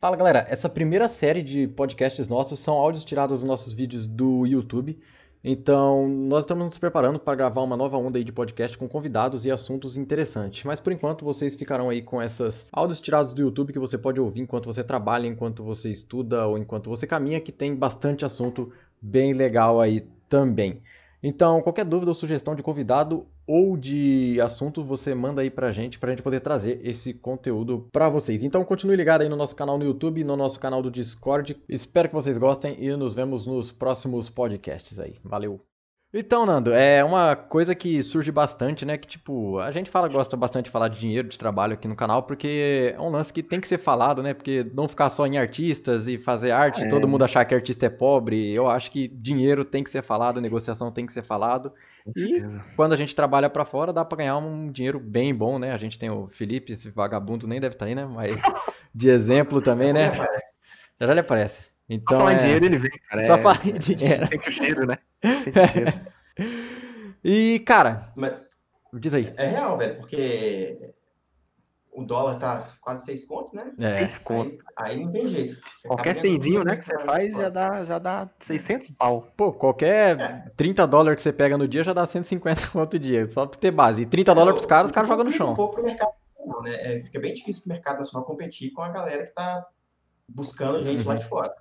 Fala galera, essa primeira série de podcasts nossos são áudios tirados dos nossos vídeos do YouTube. Então, nós estamos nos preparando para gravar uma nova onda de podcast com convidados e assuntos interessantes. Mas por enquanto vocês ficarão aí com esses áudios tirados do YouTube que você pode ouvir enquanto você trabalha, enquanto você estuda ou enquanto você caminha, que tem bastante assunto bem legal aí também. Então, qualquer dúvida ou sugestão de convidado ou de assunto, você manda aí pra gente, pra gente poder trazer esse conteúdo pra vocês. Então, continue ligado aí no nosso canal no YouTube, no nosso canal do Discord. Espero que vocês gostem e nos vemos nos próximos podcasts aí. Valeu! Então, Nando, é uma coisa que surge bastante, né? Que tipo, a gente fala, gosta bastante de falar de dinheiro, de trabalho aqui no canal, porque é um lance que tem que ser falado, né? Porque não ficar só em artistas e fazer arte, é. todo mundo achar que artista é pobre. Eu acho que dinheiro tem que ser falado, negociação tem que ser falado. E quando a gente trabalha para fora, dá para ganhar um dinheiro bem bom, né? A gente tem o Felipe, esse vagabundo nem deve estar tá aí, né? Mas de exemplo também, né? Já já lhe aparece. Então, Só falar é... em dinheiro ele vem, cara. Só é... falar em dinheiro. Sente o cheiro, né? Sente o cheiro. e, cara, Mas diz aí. É real, velho, porque o dólar tá quase 6 conto, né? É. 6 conto. Aí, aí não tem jeito. Você qualquer cenzinho, né, que você faz, já dá, já dá 600 pau. Pô, qualquer é. 30 dólares que você pega no dia já dá 150 quanto dia, só pra ter base. E 30 é, dólares pros caras, os caras jogam no chão. Um pouco pro mercado nacional, né? É, fica bem difícil pro mercado nacional competir com a galera que tá buscando gente uhum. lá de fora.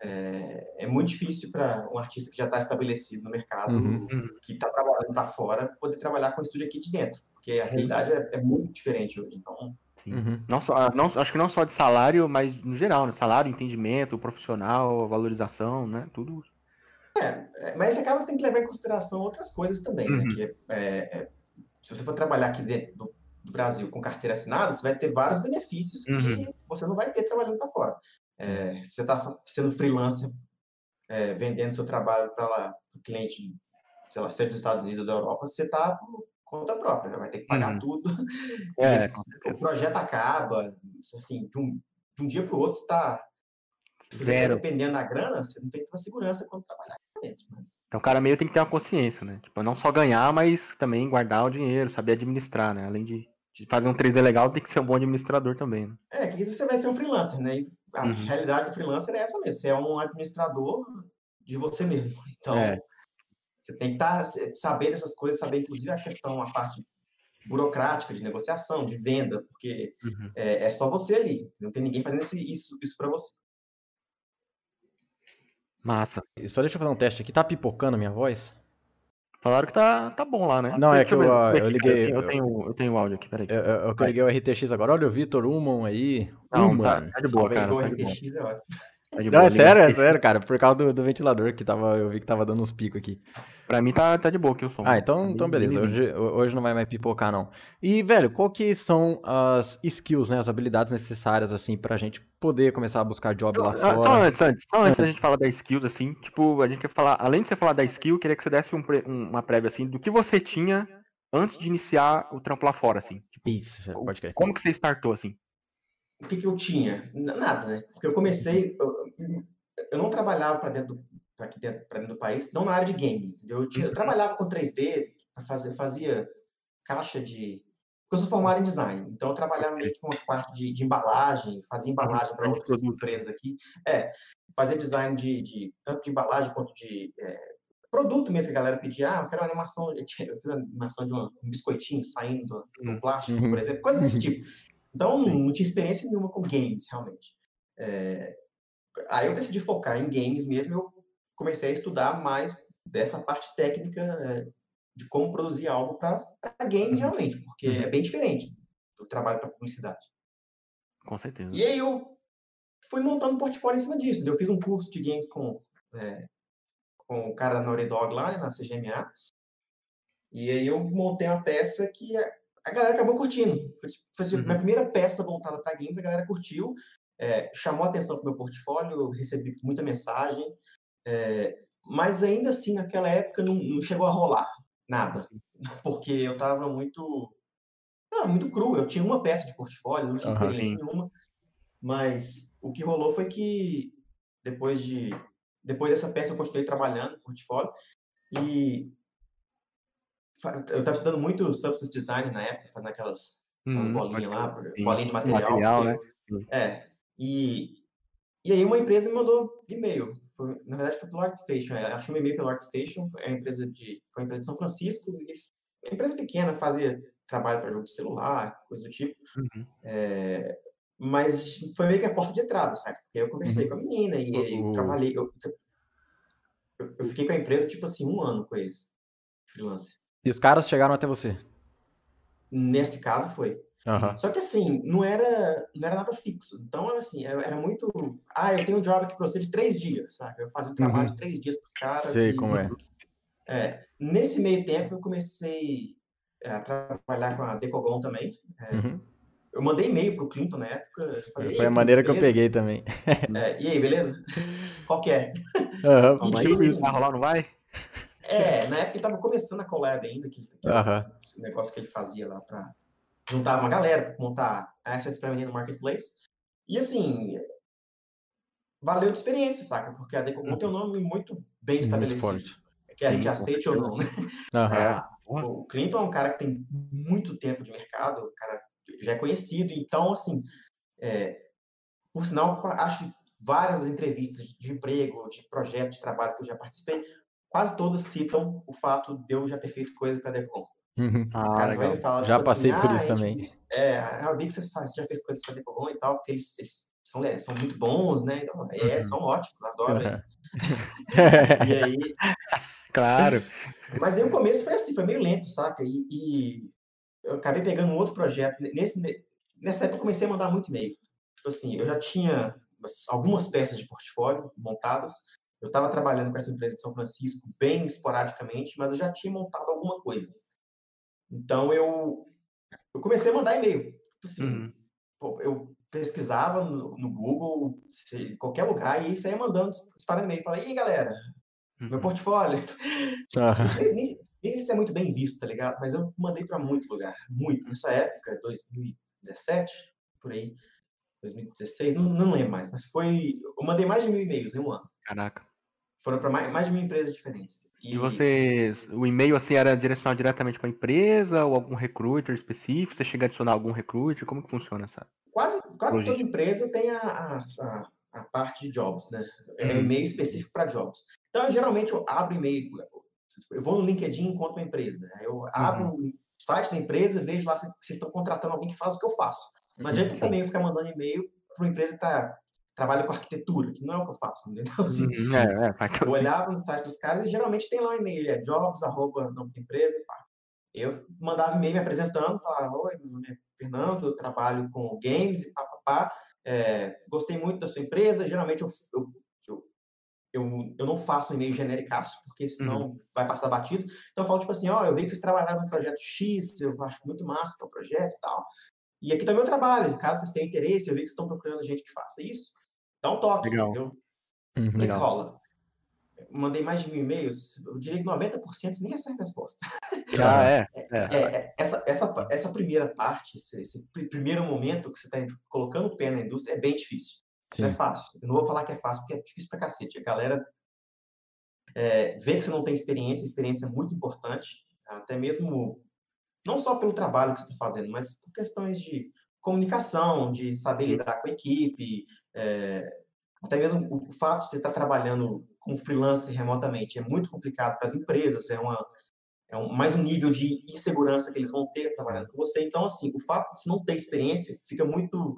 É, é muito difícil para um artista que já está estabelecido no mercado, uhum. que está trabalhando para fora, poder trabalhar com o estúdio aqui de dentro, porque a realidade é, é muito diferente hoje. Então, uhum. não só, ah, não, acho que não só de salário, mas no geral, né? Salário, entendimento, profissional, valorização, né? Tudo. É, é mas você acaba você tem que levar em consideração outras coisas também, né? uhum. né? Que é, é, se você for trabalhar aqui dentro do, do, Brasil com carteira assinada, você vai ter vários benefícios que uhum. você não vai ter trabalhando para fora. É, você está sendo freelancer, é, vendendo seu trabalho para lá, o cliente, sei lá, seja dos Estados Unidos ou da Europa, você está por conta própria, né? vai ter que pagar uhum. tudo. É, o projeto acaba, assim, de um, de um dia para o outro, você está Zero. dependendo da grana, você não tem tanta segurança quando trabalhar. Então o cara meio tem que ter uma consciência, né? Tipo, não só ganhar, mas também guardar o dinheiro, saber administrar, né? Além de, de fazer um 3D legal, tem que ser um bom administrador também, né? É, que você vai ser um freelancer, né? A uhum. realidade do freelancer é essa mesmo. Você é um administrador de você mesmo. Então, é. você tem que estar tá, saber dessas coisas, saber inclusive a questão, a parte burocrática de negociação, de venda, porque uhum. é, é, só você ali. Não tem ninguém fazendo esse, isso, isso para você. Massa. Só deixa eu fazer um teste aqui. Tá pipocando a minha voz? Falaram que tá, tá bom lá, né? Não, é que eu, eu, eu liguei. Eu tenho, eu tenho o áudio aqui, peraí. Eu, eu, eu liguei o RTX agora. Olha o Vitor Uman aí. Não, tá, tá, de boa, cara. Tá de boa. RTX é ótimo. Tá não, é sério, é sério, cara. Por causa do, do, ventilador que tava, eu vi que tava dando uns picos aqui. Pra mim tá, tá de boa aqui o som. Ah, então, tá então beleza. Hoje, hoje não vai mais pipocar, não. E, velho, qual que são as skills, né? As habilidades necessárias, assim, pra gente poder começar a buscar job lá fora? Só antes, antes, só antes da gente falar da skills, assim, tipo, a gente quer falar, além de você falar da skill, queria que você desse um, uma prévia, assim, do que você tinha antes de iniciar o trampo lá fora, assim. Tipo, Isso, pode crer. Como que você startou, assim? O que, que eu tinha? Nada, né? Porque eu comecei, eu, eu não trabalhava para dentro, dentro, dentro do país, não na área de games. Eu, tinha, eu uhum. trabalhava com 3D, fazer, fazia caixa de. Porque eu sou formado em design, então eu trabalhava meio que com uma parte de, de embalagem, fazia embalagem para outras empresas aqui. É, fazia design de, de tanto de embalagem quanto de é, produto mesmo que a galera pedia. Ah, eu quero uma animação. Eu, fiz uma animação de um biscoitinho saindo do, do uhum. plástico, por exemplo, coisas desse tipo. Então, Sim. não tinha experiência nenhuma com games, realmente. É... Aí eu decidi focar em games mesmo, eu comecei a estudar mais dessa parte técnica é, de como produzir algo para game uhum. realmente, porque uhum. é bem diferente do trabalho para publicidade. Com certeza. E aí eu fui montando um portfólio em cima disso. Eu fiz um curso de games com, é, com o cara da Naughty Dog lá, né, na CGMA. E aí eu montei uma peça que a galera acabou curtindo. Foi, foi assim, uhum. minha primeira peça voltada para games, a galera curtiu, é, chamou atenção para o meu portfólio, recebi muita mensagem, é, mas ainda assim, naquela época, não, não, chegou a rolar nada, porque eu estava muito. Não, muito cru. Eu tinha uma peça de portfólio, não tinha experiência nenhuma, mas o que rolou foi que depois de depois dessa peça eu continuei trabalhando no portfólio e eu estava estudando muito Substance Design na época, fazendo aquelas, aquelas hum, bolinhas lá, bolinha de material. material né? É. E, e aí uma empresa me mandou e-mail. Foi, na verdade, foi pelo ArtStation. É, achei um e-mail pelo ArtStation. Foi, a empresa de, foi uma empresa de São Francisco. Eles, uma empresa pequena, fazia trabalho para jogo de celular, coisa do tipo. Uhum. É, mas foi meio que a porta de entrada, sabe? Porque eu conversei uhum. com a menina e, uhum. trabalhei. Eu, eu, eu, fiquei com a empresa, tipo assim, um ano com eles, freelancer. E os caras chegaram até você? Nesse caso foi. Uhum. Só que assim, não era, não era nada fixo. Então, assim, era, era muito. Ah, eu tenho um job aqui pra você de três dias, sabe? Eu fazia um trabalho uhum. de três dias pros caras. Sei e, como é. é. Nesse meio tempo, eu comecei a trabalhar com a Decogon também. É, uhum. Eu mandei e-mail pro Clinton na época. Falei, Foi a maneira beleza? que eu peguei também. É, e aí, beleza? Qual que é? Uhum, e, tipo, vai rolar, não vai? É, na época tava começando a collab ainda, que, que uhum. negócio que ele fazia lá para juntar uma galera para montar assets para vender no marketplace. E assim, valeu de experiência, saca? Porque a Decocon uhum. tem um nome muito bem estabelecido. Muito que a gente aceite ou não, né? Uhum. o Clinton é um cara que tem muito tempo de mercado, o cara já é conhecido, então, assim, é, por sinal, acho que várias entrevistas de emprego, de projeto de trabalho que eu já participei, quase todas citam o fato de eu já ter feito coisa para a Decon. Uhum. Ah, legal. Fala, já tipo passei assim, por ah, isso também. É, eu vi que você, faz, já fez coisas para a Decon e tal, porque eles, eles são, são muito bons, né? Então, é, uhum. são ótimos, adoro eles. e aí... Claro. Mas aí o começo foi assim, foi meio lento, saca? E, e eu acabei pegando um outro projeto. Nesse, nessa época eu comecei a mandar muito e-mail. Tipo assim, eu já tinha algumas peças de portfólio montadas, eu estava trabalhando com essa empresa de São Francisco bem esporadicamente, mas eu já tinha montado alguma coisa. Então eu, eu comecei a mandar e-mail. Tipo assim, uhum. eu pesquisava no, no Google, em qualquer lugar, e saía mandando, disparando e-mail. Falei, e aí, galera, uhum. meu portfólio. Uhum. nem, nem se é muito bem visto, tá ligado? Mas eu mandei para muito lugar, muito. Nessa época, 2017, por aí, 2016, não, não lembro mais, mas foi. Eu mandei mais de mil e-mails em um ano. Caraca. Foram para mais, mais de mil empresas diferentes. E, e você, o e-mail assim era direcionado diretamente para a empresa ou algum recruiter específico? Você chega a adicionar algum recruiter? Como que funciona essa? Quase, quase toda empresa tem a, a, a, parte de jobs, né? É uhum. e-mail específico para jobs. Então, eu, geralmente eu abro e-mail, eu vou no LinkedIn e encontro uma empresa. Eu abro uhum. o site da empresa, vejo lá se vocês estão contratando alguém que faz o que eu faço. Não uhum. adianta também eu ficar mandando e-mail para uma empresa que está trabalha com arquitetura, que não é o que eu faço, entendeu? Assim, uhum, é, é, eu olhava no site dos caras e geralmente tem lá um e-mail, é jobs, arroba, nome da empresa e pá. Eu mandava e-mail me apresentando, falava, oi, meu nome é Fernando, eu trabalho com games e pá, pá, pá. É, gostei muito da sua empresa, geralmente eu, eu, eu, eu, não faço um e-mail genericaço, porque senão uhum. vai passar batido. Então eu falo, tipo assim, ó, eu vi que vocês trabalharam no projeto X, eu acho muito massa o projeto e tal. E aqui tá o trabalho, caso vocês tenham interesse, eu vi que vocês estão procurando gente que faça isso, Dá um toque, Legal. entendeu? Uhum. que rola? Mandei mais de mil e-mails, eu diria que 90% nem recebe resposta. Ah, é? É, é, é. essa, essa, essa primeira parte, esse, esse, primeiro momento que você está colocando o pé na indústria é bem difícil. Sim. Não é fácil. Eu não vou falar que é fácil, porque é difícil pra cacete. A galera é, vê que você não tem experiência, experiência é muito importante, até mesmo não só pelo trabalho que você está fazendo, mas por questões de comunicação, de saber lidar com a equipe, é, até mesmo o fato de você estar trabalhando como freelancer remotamente é muito complicado para as empresas, é, uma, é um, mais um nível de insegurança que eles vão ter trabalhando com você. Então, assim, o fato de você não ter experiência fica muito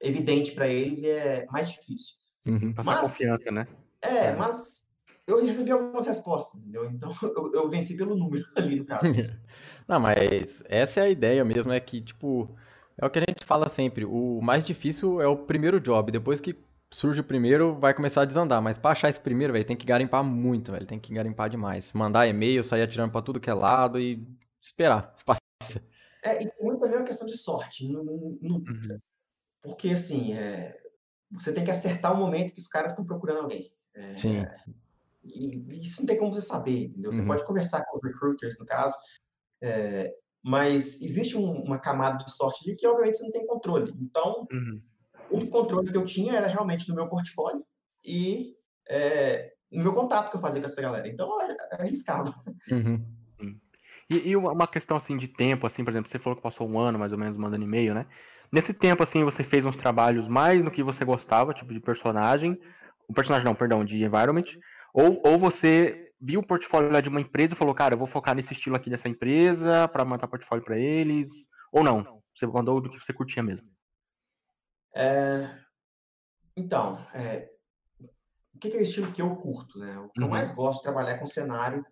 evidente para eles e é mais difícil. Uhum, mas, confiança, né? É, é, mas eu recebi algumas respostas, entendeu? Então, eu, eu venci pelo número ali, no caso. Não, mas essa é a ideia mesmo, é que, tipo, é o que a gente fala sempre, o mais difícil é o primeiro job, depois que surge o primeiro, vai começar a desandar, mas pra achar esse primeiro, velho, tem que garimpar muito, velho, tem que garimpar demais. Mandar e-mail, sair atirando pra tudo que é lado e esperar. É, e muito também é uma questão de sorte, no, no, uhum. porque assim, é, você tem que acertar o momento que os caras estão procurando alguém. É, Sim. E isso não tem como você saber, entendeu? Você uhum. pode conversar com os recruiters, no caso, é, mas existe um, uma camada de sorte ali que, obviamente, você não tem controle. Então, uhum. o controle que eu tinha era realmente no meu portfólio e é, no meu contato que eu fazia com essa galera. Então, é arriscado. Uhum. E, e, uma questão assim de tempo, assim, por exemplo, você falou que passou um ano mais ou menos mandando e-mail, né? Nesse tempo, assim, você fez uns trabalhos mais no que você gostava, tipo de personagem. O personagem não, perdão, de environment. Ou, ou você viu o portfólio de uma empresa e falou, cara, eu vou focar nesse estilo aqui dessa empresa para mandar portfólio para eles. Ou não? Você mandou do que você curtia mesmo. É... Então, é... o que é o estilo que eu curto, né? O que uhum. eu mais gosto de trabalhar é com cenário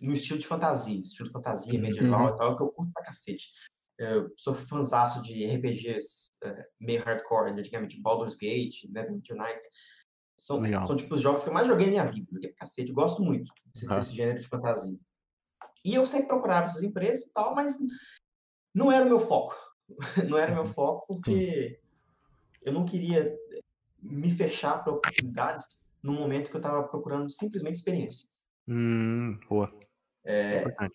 no estilo de fantasia, estilo de fantasia uhum. medieval e tal, é o que eu curto pra cacete. Eu sou fãzaço de RPGs é, meio hardcore, antigamente Baldur's Gate, Neverwinter Nights. São, são tipo os jogos que eu mais joguei na minha vida. Joguei pra cacete, eu gosto muito desse, uhum. desse gênero de fantasia. E eu sempre procurava essas empresas e tal, mas não era o meu foco. não era o meu foco porque Sim. eu não queria me fechar para oportunidades no momento que eu estava procurando simplesmente experiência. Hum, boa. É, é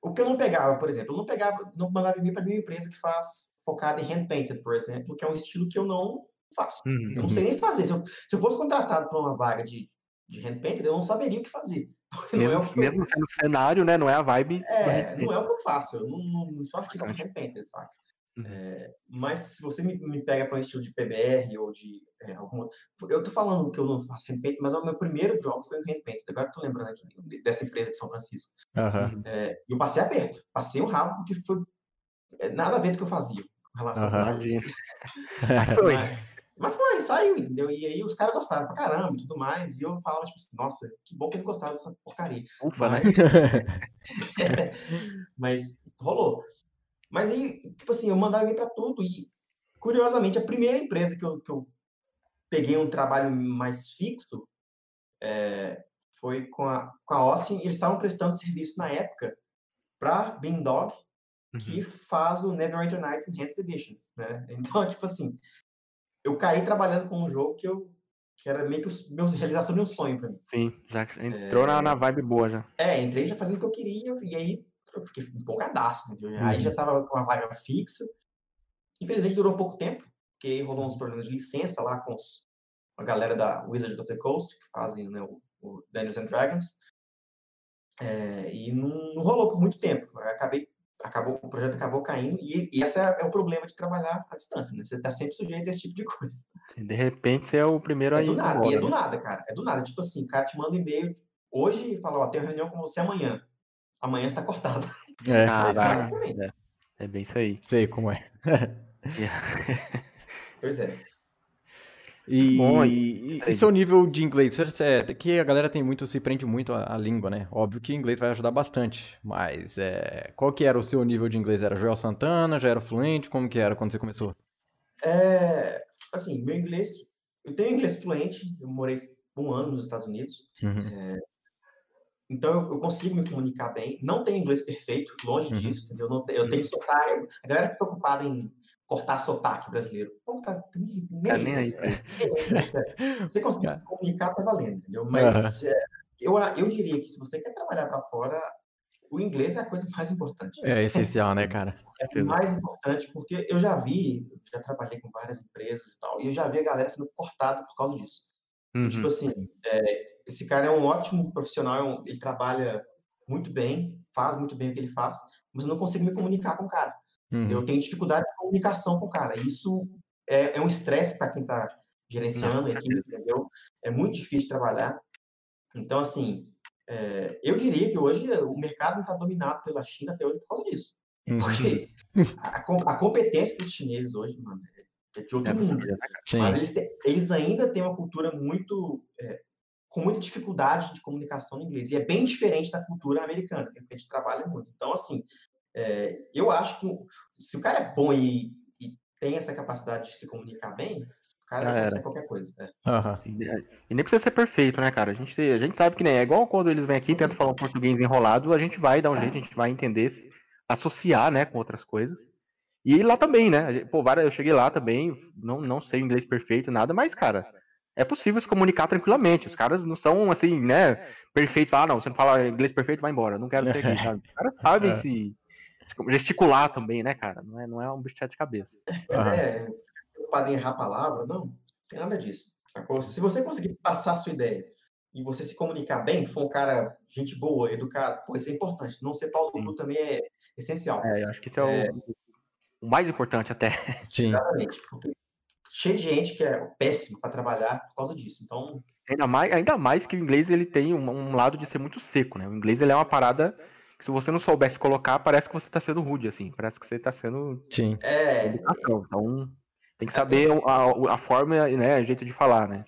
o que eu não pegava, por exemplo, eu não pegava, não mandava e-mail para nenhuma empresa que faz focada em hand painted, por exemplo, que é um estilo que eu não faço. Uhum. Eu não sei nem fazer. Se eu, se eu fosse contratado para uma vaga de, de hand painted, eu não saberia o que fazer. Mesmo, é mesmo sendo cenário, né? Não é a vibe. É, não é o que eu faço. Eu não, não sou artista de hand painted, sabe? Uhum. É, mas se você me, me pega para um estilo de PBR ou de é, algum Eu tô falando que eu não faço handpaint, mas o meu primeiro job foi um handpaint. Agora eu tô lembrando aqui dessa empresa de São Francisco. Uhum. É, eu passei aperto, passei um rabo, porque foi é, nada a ver do que eu fazia com relação uhum. foi. Mas, mas foi, saiu, entendeu? E aí os caras gostaram pra caramba e tudo mais. E eu falava, tipo assim, nossa, que bom que eles gostaram dessa porcaria. Ufa, mas, né? mas rolou. Mas aí, tipo assim, eu mandava vir para tudo. E, curiosamente, a primeira empresa que eu, que eu peguei um trabalho mais fixo é, foi com a, com a Austin. Eles estavam prestando serviço na época para Bean Dog, que uhum. faz o Neverwinter Nights Enhanced Edition. Né? Então, tipo assim, eu caí trabalhando com um jogo que eu que era meio que a meu, realização de um sonho para mim. Sim, já entrou é, na, na vibe boa já. É, entrei já fazendo o que eu queria, e aí eu fiquei empolgadaço. Uhum. Aí já estava com a vaga fixa. Infelizmente durou pouco tempo, porque rolou uns problemas de licença lá com os, a galera da Wizards of the Coast, que fazem né, o, o Dungeons and Dragons. É, e não, não, rolou por muito tempo. Eu acabei, acabou, o projeto acabou caindo, e, e esse é, é, o problema de trabalhar à distância, né? Você está sempre sujeito a esse tipo de coisa. De repente você é o primeiro é aí. Do nada, embora, e é do né? nada, cara. É do nada. Tipo assim, o cara te manda um e-mail hoje e fala, ó, tenho reunião com você amanhã amanhã está cortado. É, é, é bem isso aí. Sei como é. pois é. E, Bom, e, e seu nível de inglês? É, que a galera tem muito, se prende muito à, à, língua, né? Óbvio que inglês vai ajudar bastante, mas é, qual que era o seu nível de inglês? Era Joel Santana? Já era fluente? Como que era quando você começou? É, assim, meu inglês, eu tenho inglês fluente, eu morei um ano nos Estados Unidos, uhum. é, então, eu, eu, consigo me comunicar bem. Não tenho inglês perfeito, longe uhum. disso, entendeu? Não, eu tenho sotaque. A galera fica preocupada em cortar sotaque brasileiro. O povo tá nem, nem aí. Você consegue se comunicar, tá valendo, entendeu? Mas uhum. é, eu, eu diria que se você quer trabalhar para fora, o inglês é a coisa mais importante. É essencial, né, cara? É mais importante, porque eu já vi, já trabalhei com várias empresas e tal, e eu já vi a galera sendo cortada por causa disso. Tipo uhum. Tipo assim, é, esse cara é um ótimo profissional, é ele trabalha muito bem, faz muito bem o que ele faz, mas eu não consigo me comunicar com o cara. Uhum. Eu tenho dificuldade de comunicação com o cara. Isso é, é um estresse para quem está gerenciando a equipe, entendeu? É muito difícil trabalhar. Então, assim, é, eu diria que hoje o mercado não está dominado pela China até hoje por causa disso. Uhum. Porque a, a, competência dos chineses hoje, mano, é de outro é mundo. Né, mas eles, eles ainda têm uma cultura muito é, com muita dificuldade de comunicação no inglês. E é bem diferente da cultura americana, que a gente trabalha muito. Então, assim, é, eu acho que se o cara é bom e, e, tem essa capacidade de se comunicar bem, o cara consegue qualquer coisa. Né? Uhum. E nem precisa ser perfeito, né, cara? A gente, a gente sabe que nem é igual quando eles vêm aqui e tentam falar um português enrolado, a gente vai dar um jeito, a gente vai entender, se associar, né, com outras coisas. E lá também, né? Pô, eu cheguei lá também, não, não sei inglês perfeito, nada, mas, cara, é possível se comunicar tranquilamente. Os caras não são assim, né, perfeitos. Ah, não, você não fala inglês perfeito, vai embora. Não quero ser aqui, sabe? Os caras sabem é. se, gesticular também, né, cara? Não é, não é um bicho de cabeça. É, preocupado em errar a palavra, não, não tem nada disso. Sacou? Se você conseguir passar a sua ideia e você se comunicar bem, for um cara, gente boa, educado, pô, isso é importante. Não ser pau no cu também é essencial. É, eu acho que isso é, é o o mais importante até. Sim. Exatamente. Porque cheio de gente que é péssimo para trabalhar por causa disso. Então, Ainda mais, ainda mais que o inglês ele tem um, um lado de ser muito seco, né? O inglês ele é uma parada que se você não soubesse colocar, parece que você tá sendo rude, assim. Parece que você tá sendo Sim. é, educação. Então, tem que saber a, a forma, né, o jeito de falar, né?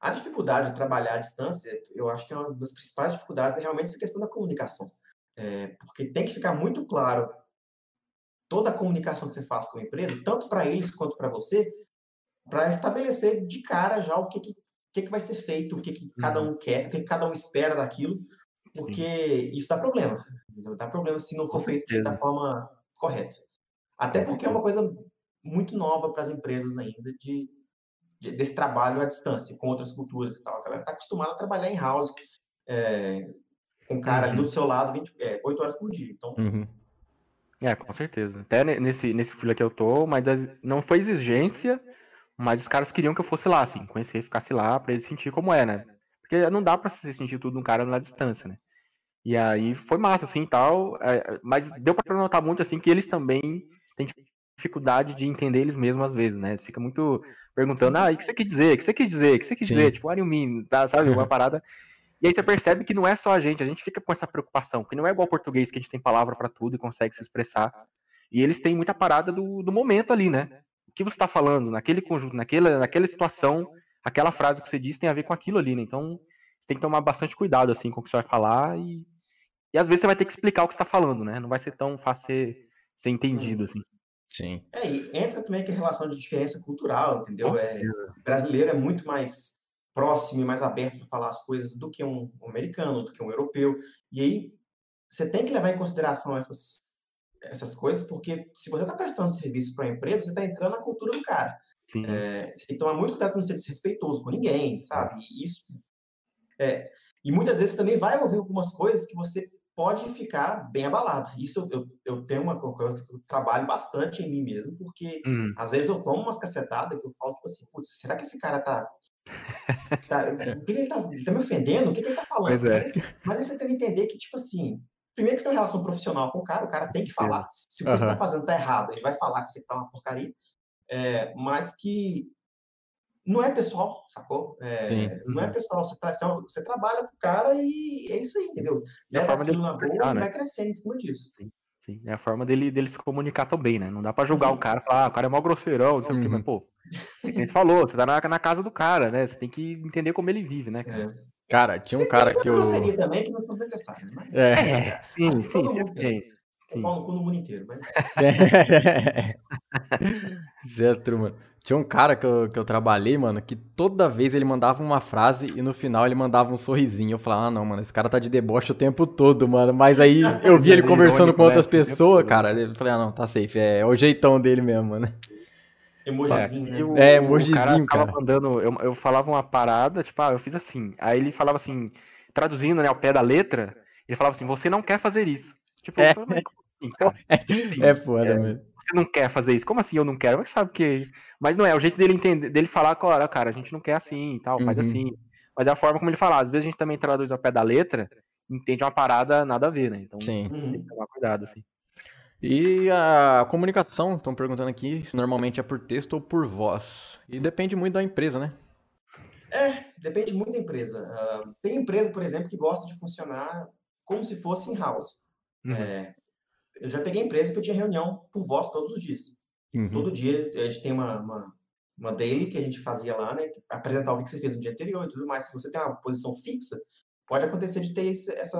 a dificuldade de trabalhar à distância, eu acho que é uma das principais dificuldades é realmente essa questão da comunicação. É, porque tem que ficar muito claro toda a comunicação que você faz com a empresa, tanto para eles quanto para você, para estabelecer de cara já o que, que, que, que vai ser feito, o que, que cada um quer, o que, que cada um espera daquilo, porque isso dá problema. Dá problema se não for feito da forma correta. Até porque é uma coisa muito nova para as empresas ainda de, de- desse trabalho à distância, com outras culturas e tal. A galera está acostumada a trabalhar em house, é, com o cara ali Uhum. do seu lado 20, é, 8 horas por dia. Então, Uhum. É, com certeza. Até ne- nesse, nesse filho que eu tô, mas não foi exigência, mas os caras queriam que eu fosse lá, assim, conhecer, ficasse lá, pra eles sentir como é, né? Porque não dá pra se sentir tudo um cara na distância, né? E aí foi massa, assim, e tal, é, mas deu pra notar muito, assim, que eles também têm dificuldade de entender eles mesmos às vezes, né? Eles ficam muito perguntando, ah, o que você quer dizer? O que você quer dizer? O que você quer Sim. dizer? Tipo, what do? Tá, sabe? Uma parada. E aí você percebe que não é só a gente, a gente fica com essa preocupação, porque não é igual ao português que a gente tem palavra pra tudo e consegue se expressar. E eles têm muita parada do, do momento ali, né? O que você está falando, naquele conjunto, naquela, naquela situação, aquela frase que você disse tem a ver com aquilo ali, né? Então, você tem que tomar bastante cuidado, assim, com o que você vai falar e, e às vezes você vai ter que explicar o que você está falando, né? Não vai ser tão fácil ser, ser entendido, assim. Sim. é, e entra também aquela relação de diferença cultural, entendeu? É, o brasileiro é muito mais próximo e mais aberto para falar as coisas do que um, um americano, do que um europeu. E aí você tem que levar em consideração essas, essas coisas, porque se você está prestando serviço para a empresa, você está entrando na cultura do cara. É, você tem que tomar muito cuidado para não ser desrespeitoso com ninguém, sabe? E isso. é, e muitas vezes também vai ouvir algumas coisas que você pode ficar bem abalado. Isso eu, eu tenho uma coisa que eu trabalho bastante em mim mesmo, porque Hum, às vezes eu tomo umas cacetadas que eu falo, tipo assim, putz, será que esse cara tá. tá o que, ele tá. Ele tá me ofendendo? O que, que ele tá falando? É. Mas, mas aí você tem que entender que, tipo assim, primeiro que você tem uma relação profissional com o cara, o cara tem que falar. Se o que você tá fazendo tá errado, ele vai falar que você tá uma porcaria. É, mas que não é pessoal, sacou? É, Sim. Não é Uhum. pessoal, você, tá, você, você trabalha com o cara e é isso aí, entendeu? E a Leva forma dele aquilo na boa né? vai crescendo em cima disso. Sim, é a forma dele, dele se comunicar também, né? Não dá pra julgar o cara, falar, ah, o cara é mó grosseirão, não sei o quê, Uhum. mas, pô, é que você falou, você tá na, na casa do cara, né? Você tem que entender como ele vive, né, cara? É. Cara, tinha um Tem cara que eu. também que não são necessárias, né? Mas É. É, sim, sim, Todo mundo sempre tem. é Sim. pau no cu no mundo inteiro. Mas... Certo, mano. Tinha um cara que eu, que eu trabalhei, mano, que toda vez ele mandava uma frase e no final ele mandava um sorrisinho. Eu falava, ah, não, mano, esse cara tá de deboche o tempo todo, mano. Mas aí eu vi ele conversando com outras pessoas, cara. Eu falei, ah, não, tá safe. É, o jeitão dele mesmo, né? Emojizinho, E né? É, o emojizinho, cara cara. mandando, eu, eu falava uma parada, tipo, ah, eu fiz assim. Aí ele falava assim, traduzindo, né, ao pé da letra, ele falava assim, você não quer fazer isso. Tipo, É. eu falei, assim, cara? Assim, É foda, é, mano. Você não quer fazer isso? Como assim eu não quero? Mas sabe que. Mas não é, o jeito dele entender, dele falar, cara, cara, a gente não quer assim e tal, faz Uhum. assim. Mas é a forma como ele fala. Às vezes a gente também traduz ao pé da letra, entende uma parada nada a ver, né? Então Sim. Tem que tomar cuidado, assim. E a comunicação, estão perguntando aqui, se normalmente é por texto ou por voz. E depende muito da empresa, né? É, depende muito da empresa. Ah, tem empresa, por exemplo, que gosta de funcionar como se fosse in-house. Uhum. É, eu já peguei empresa que eu tinha reunião por voz todos os dias. Uhum. Todo dia a gente tem uma, uma, uma daily que a gente fazia lá, né? Apresentar o que você fez no dia anterior e tudo mais. Se você tem uma posição fixa, pode acontecer de ter esse- essa,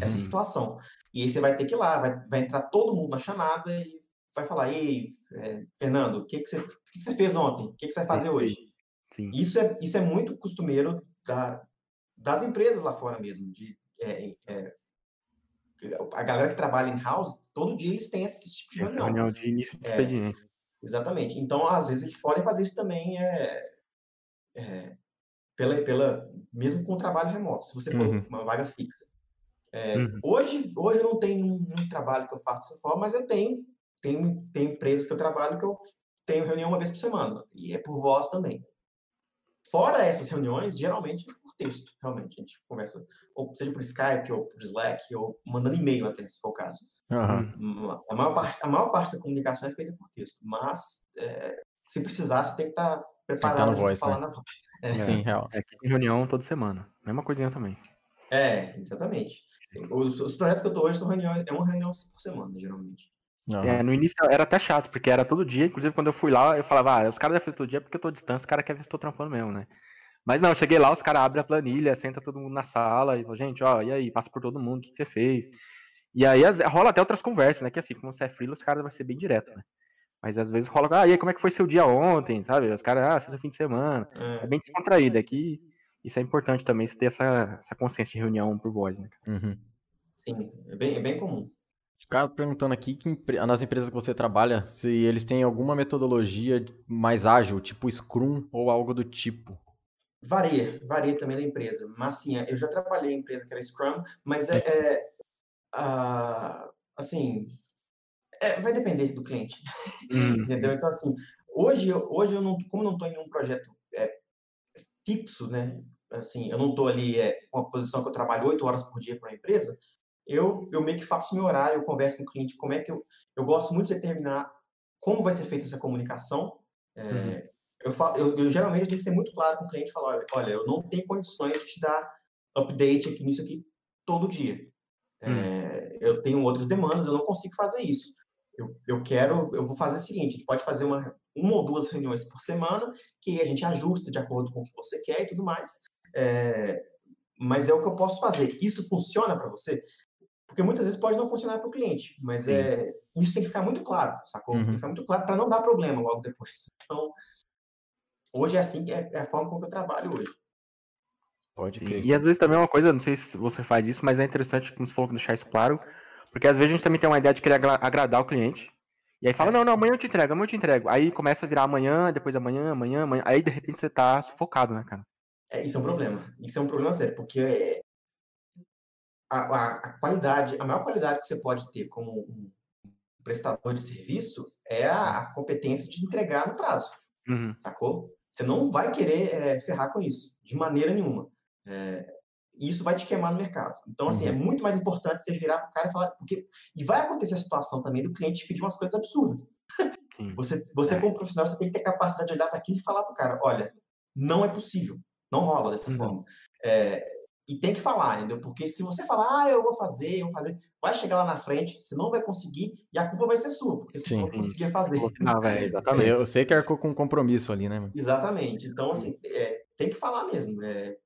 essa Uhum. situação. E aí você vai ter que ir lá, vai, vai entrar todo mundo na chamada e vai falar, ei, é, Fernando, o que, que, você, o que, que você fez ontem? O que, que você vai fazer hoje? Sim. Isso é, isso é muito costumeiro da, das empresas lá fora mesmo. De, é, é, a galera que trabalha em house, todo dia eles têm esse tipo de reunião. Reunião de início de É. expediente. Exatamente. Então, às vezes, eles podem fazer isso também é, é, pela, pela, mesmo com o trabalho remoto, se você for Uhum. uma vaga fixa. É, Uhum. hoje, hoje eu não tenho um, um trabalho que eu faço dessa forma, mas eu tenho, tenho, tenho empresas que eu trabalho que eu tenho reunião uma vez por semana, e é por voz também. Fora essas reuniões, geralmente é texto, realmente. A gente conversa, ou seja por Skype, ou por Slack, ou mandando e-mail até, se for o caso. Uhum. A, maior parte, a maior parte da comunicação é feita por texto, mas é, se precisar, você tem que estar tá preparado para falar né? na voz. É. Sim, real. É que tem reunião toda semana. Mesma coisinha também. É, exatamente. Os, os projetos que eu tô hoje são reuniões, é uma reunião por semana, geralmente. Uhum. É, no início era até chato, porque era todo dia. Inclusive, quando eu fui lá, eu falava, ah, os caras devem fazer todo dia porque eu tô à distância, o cara quer ver se eu tô trampando mesmo, né? Mas não, eu cheguei lá, os caras abrem a planilha, senta todo mundo na sala e falam, gente, ó, e aí, passa por todo mundo, o que você fez? E aí rola até outras conversas, né? Que assim, como você é freela, os caras vai ser bem direto, né? Mas às vezes rola, ah, e aí, como é que foi seu dia ontem, sabe? Os caras, ah, fez o fim de semana. É, é bem descontraído. É que isso é importante também, você ter essa, essa consciência de reunião por voz, né? Uhum. Sim, é bem, é bem comum. Cara, perguntando aqui, nas empresas que você trabalha, se eles têm alguma metodologia mais ágil, tipo Scrum ou algo do tipo. Varia, varia também da empresa. Mas sim, eu já trabalhei em empresa que era Scrum, mas é, é uh, assim, é, vai depender do cliente, uhum. entendeu? Então assim, hoje, hoje eu não, como não estou em um projeto é, fixo, né? Assim, eu não estou ali é, com a posição que eu trabalho oito horas por dia para a empresa. Eu, eu meio que faço meu horário, eu converso com o cliente, como é que eu, eu gosto muito de determinar como vai ser feita essa comunicação. É, uhum. Eu, falo, eu, eu, geralmente eu tenho que ser muito claro com o cliente e falar, olha, olha, eu não tenho condições de te dar update aqui nisso aqui todo dia. É, eu tenho outras demandas, eu não consigo fazer isso. Eu, eu quero, eu vou fazer o seguinte, a gente pode fazer uma, uma ou duas reuniões por semana, que a gente ajusta de acordo com o que você quer e tudo mais. É, mas é o que eu posso fazer. Isso funciona para você? Porque muitas vezes pode não funcionar para o cliente, mas é, isso tem que ficar muito claro, sacou? Uhum. Tem que uhum. ficar muito claro para não dar problema logo depois. Então, Hoje é assim que é, é a forma como eu trabalho hoje. Pode crer. E às vezes também é uma coisa, não sei se você faz isso, mas é interessante, como você falou, deixar isso claro, porque às vezes a gente também tem uma ideia de querer agradar o cliente, e aí fala, é. não, não, amanhã eu te entrego, amanhã eu te entrego. Aí começa a virar amanhã, depois amanhã, amanhã, amanhã, aí de repente você tá sufocado, né, cara? É, isso é um problema. Isso é um problema sério, porque é, a, a, a, qualidade, a maior qualidade que você pode ter como um prestador de serviço é a, a competência de entregar no prazo. Uhum. Sacou? Você não vai querer é, ferrar com isso, de maneira nenhuma. É, isso vai te queimar no mercado. Então, assim, é uhum. é muito mais importante você virar para o cara e falar. Porque, e vai acontecer a situação também do cliente pedir umas coisas absurdas. Você, você, é. como profissional, você tem que ter capacidade de olhar para aquilo e falar para o cara: olha, não é possível, não rola dessa uhum. forma. É, e tem que falar, entendeu? Porque se você falar, ah, eu vou fazer, eu vou fazer, vai chegar lá na frente, você não vai conseguir e a culpa vai ser sua, porque você não conseguia fazer. Ah, véio, exatamente. Eu sei que arcou com um compromisso ali, né? Exatamente. Então, assim, é, tem que falar mesmo. É,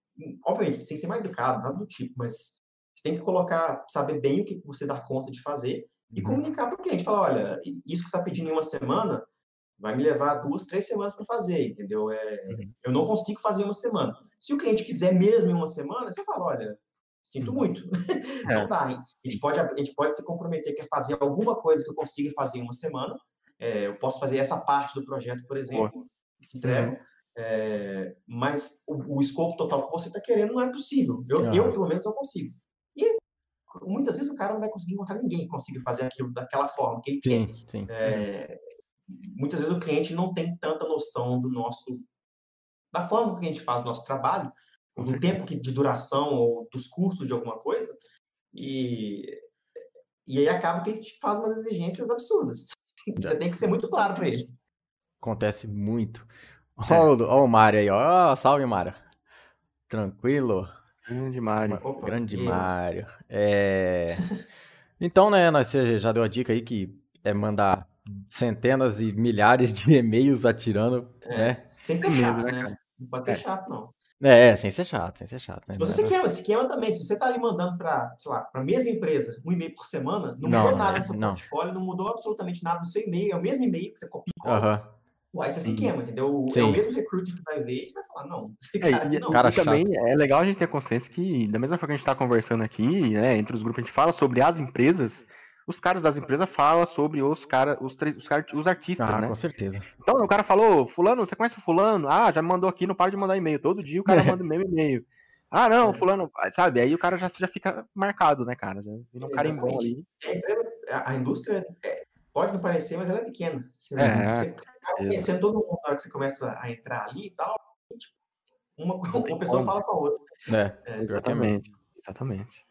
obviamente, sem ser mais educado, nada do tipo, mas você tem que colocar, saber bem o que você dá conta de fazer e uhum. comunicar para o cliente. Falar, olha, isso que você está pedindo em uma semana, vai me levar duas, três semanas para fazer, entendeu? É, uhum. Eu não consigo fazer em uma semana. Se o cliente quiser mesmo em uma semana, você fala, olha, sinto uhum. muito. É. não dá. Hein? A gente, pode, a gente pode se comprometer que é fazer alguma coisa que eu consiga fazer em uma semana. É, eu posso fazer essa parte do projeto, por exemplo, que entrego. Uhum. É, mas o, o, escopo total que você está querendo não é possível. Eu, uhum. eu, pelo menos, não consigo. E muitas vezes o cara não vai conseguir encontrar ninguém que consiga fazer aquilo daquela forma que ele sim, quer. Sim. É, muitas vezes o cliente não tem tanta noção do nosso da forma que a gente faz o nosso trabalho, do tempo que, de duração ou dos custos de alguma coisa, e, e aí acaba que ele faz umas exigências absurdas. Você tem que ser muito claro para ele. Acontece muito. Olha é. o Mário aí, ó. Oh, salve, Mário. Tranquilo? Grande Mário. Opa, Grande Mário. É... Então, né, nós já deu a dica aí que é mandar centenas e milhares de e-mails atirando, é, né? Sem ser chato, né? né? Não pode ser é. chato, não. É, é, sem ser chato, sem ser chato. Né? Se você se queima, se queima também. Se você tá ali mandando para, sei lá, para a mesma empresa, um e-mail por semana, não, não mudou nada no seu não. portfólio, não mudou absolutamente nada no seu e-mail, é o mesmo e-mail que você copia e cola. Uhum. Aí você se queima, entendeu? Sim. É o mesmo recruiter que vai ver e vai falar, não, esse cara, é, não. Cara também é legal a gente ter consciência que, da mesma forma que a gente está conversando aqui, né, entre os grupos, a gente fala sobre as empresas, os caras das empresas falam sobre os caras, os, os, os artistas, ah, né? com certeza. Então o cara falou, fulano, você conhece o fulano? Ah, já me mandou aqui, não para de mandar e-mail. Todo dia o cara manda o mesmo e-mail. Ah, não, é. fulano, sabe? Aí o cara já, já fica marcado, né, cara? Já vira um carimbão ali. A, a indústria é, pode não parecer, mas ela é pequena. Você, é, você acaba conhecendo todo mundo na hora que você começa a entrar ali e tal. Tipo, uma, uma pessoa fala com a outra. É, é exatamente. Exatamente.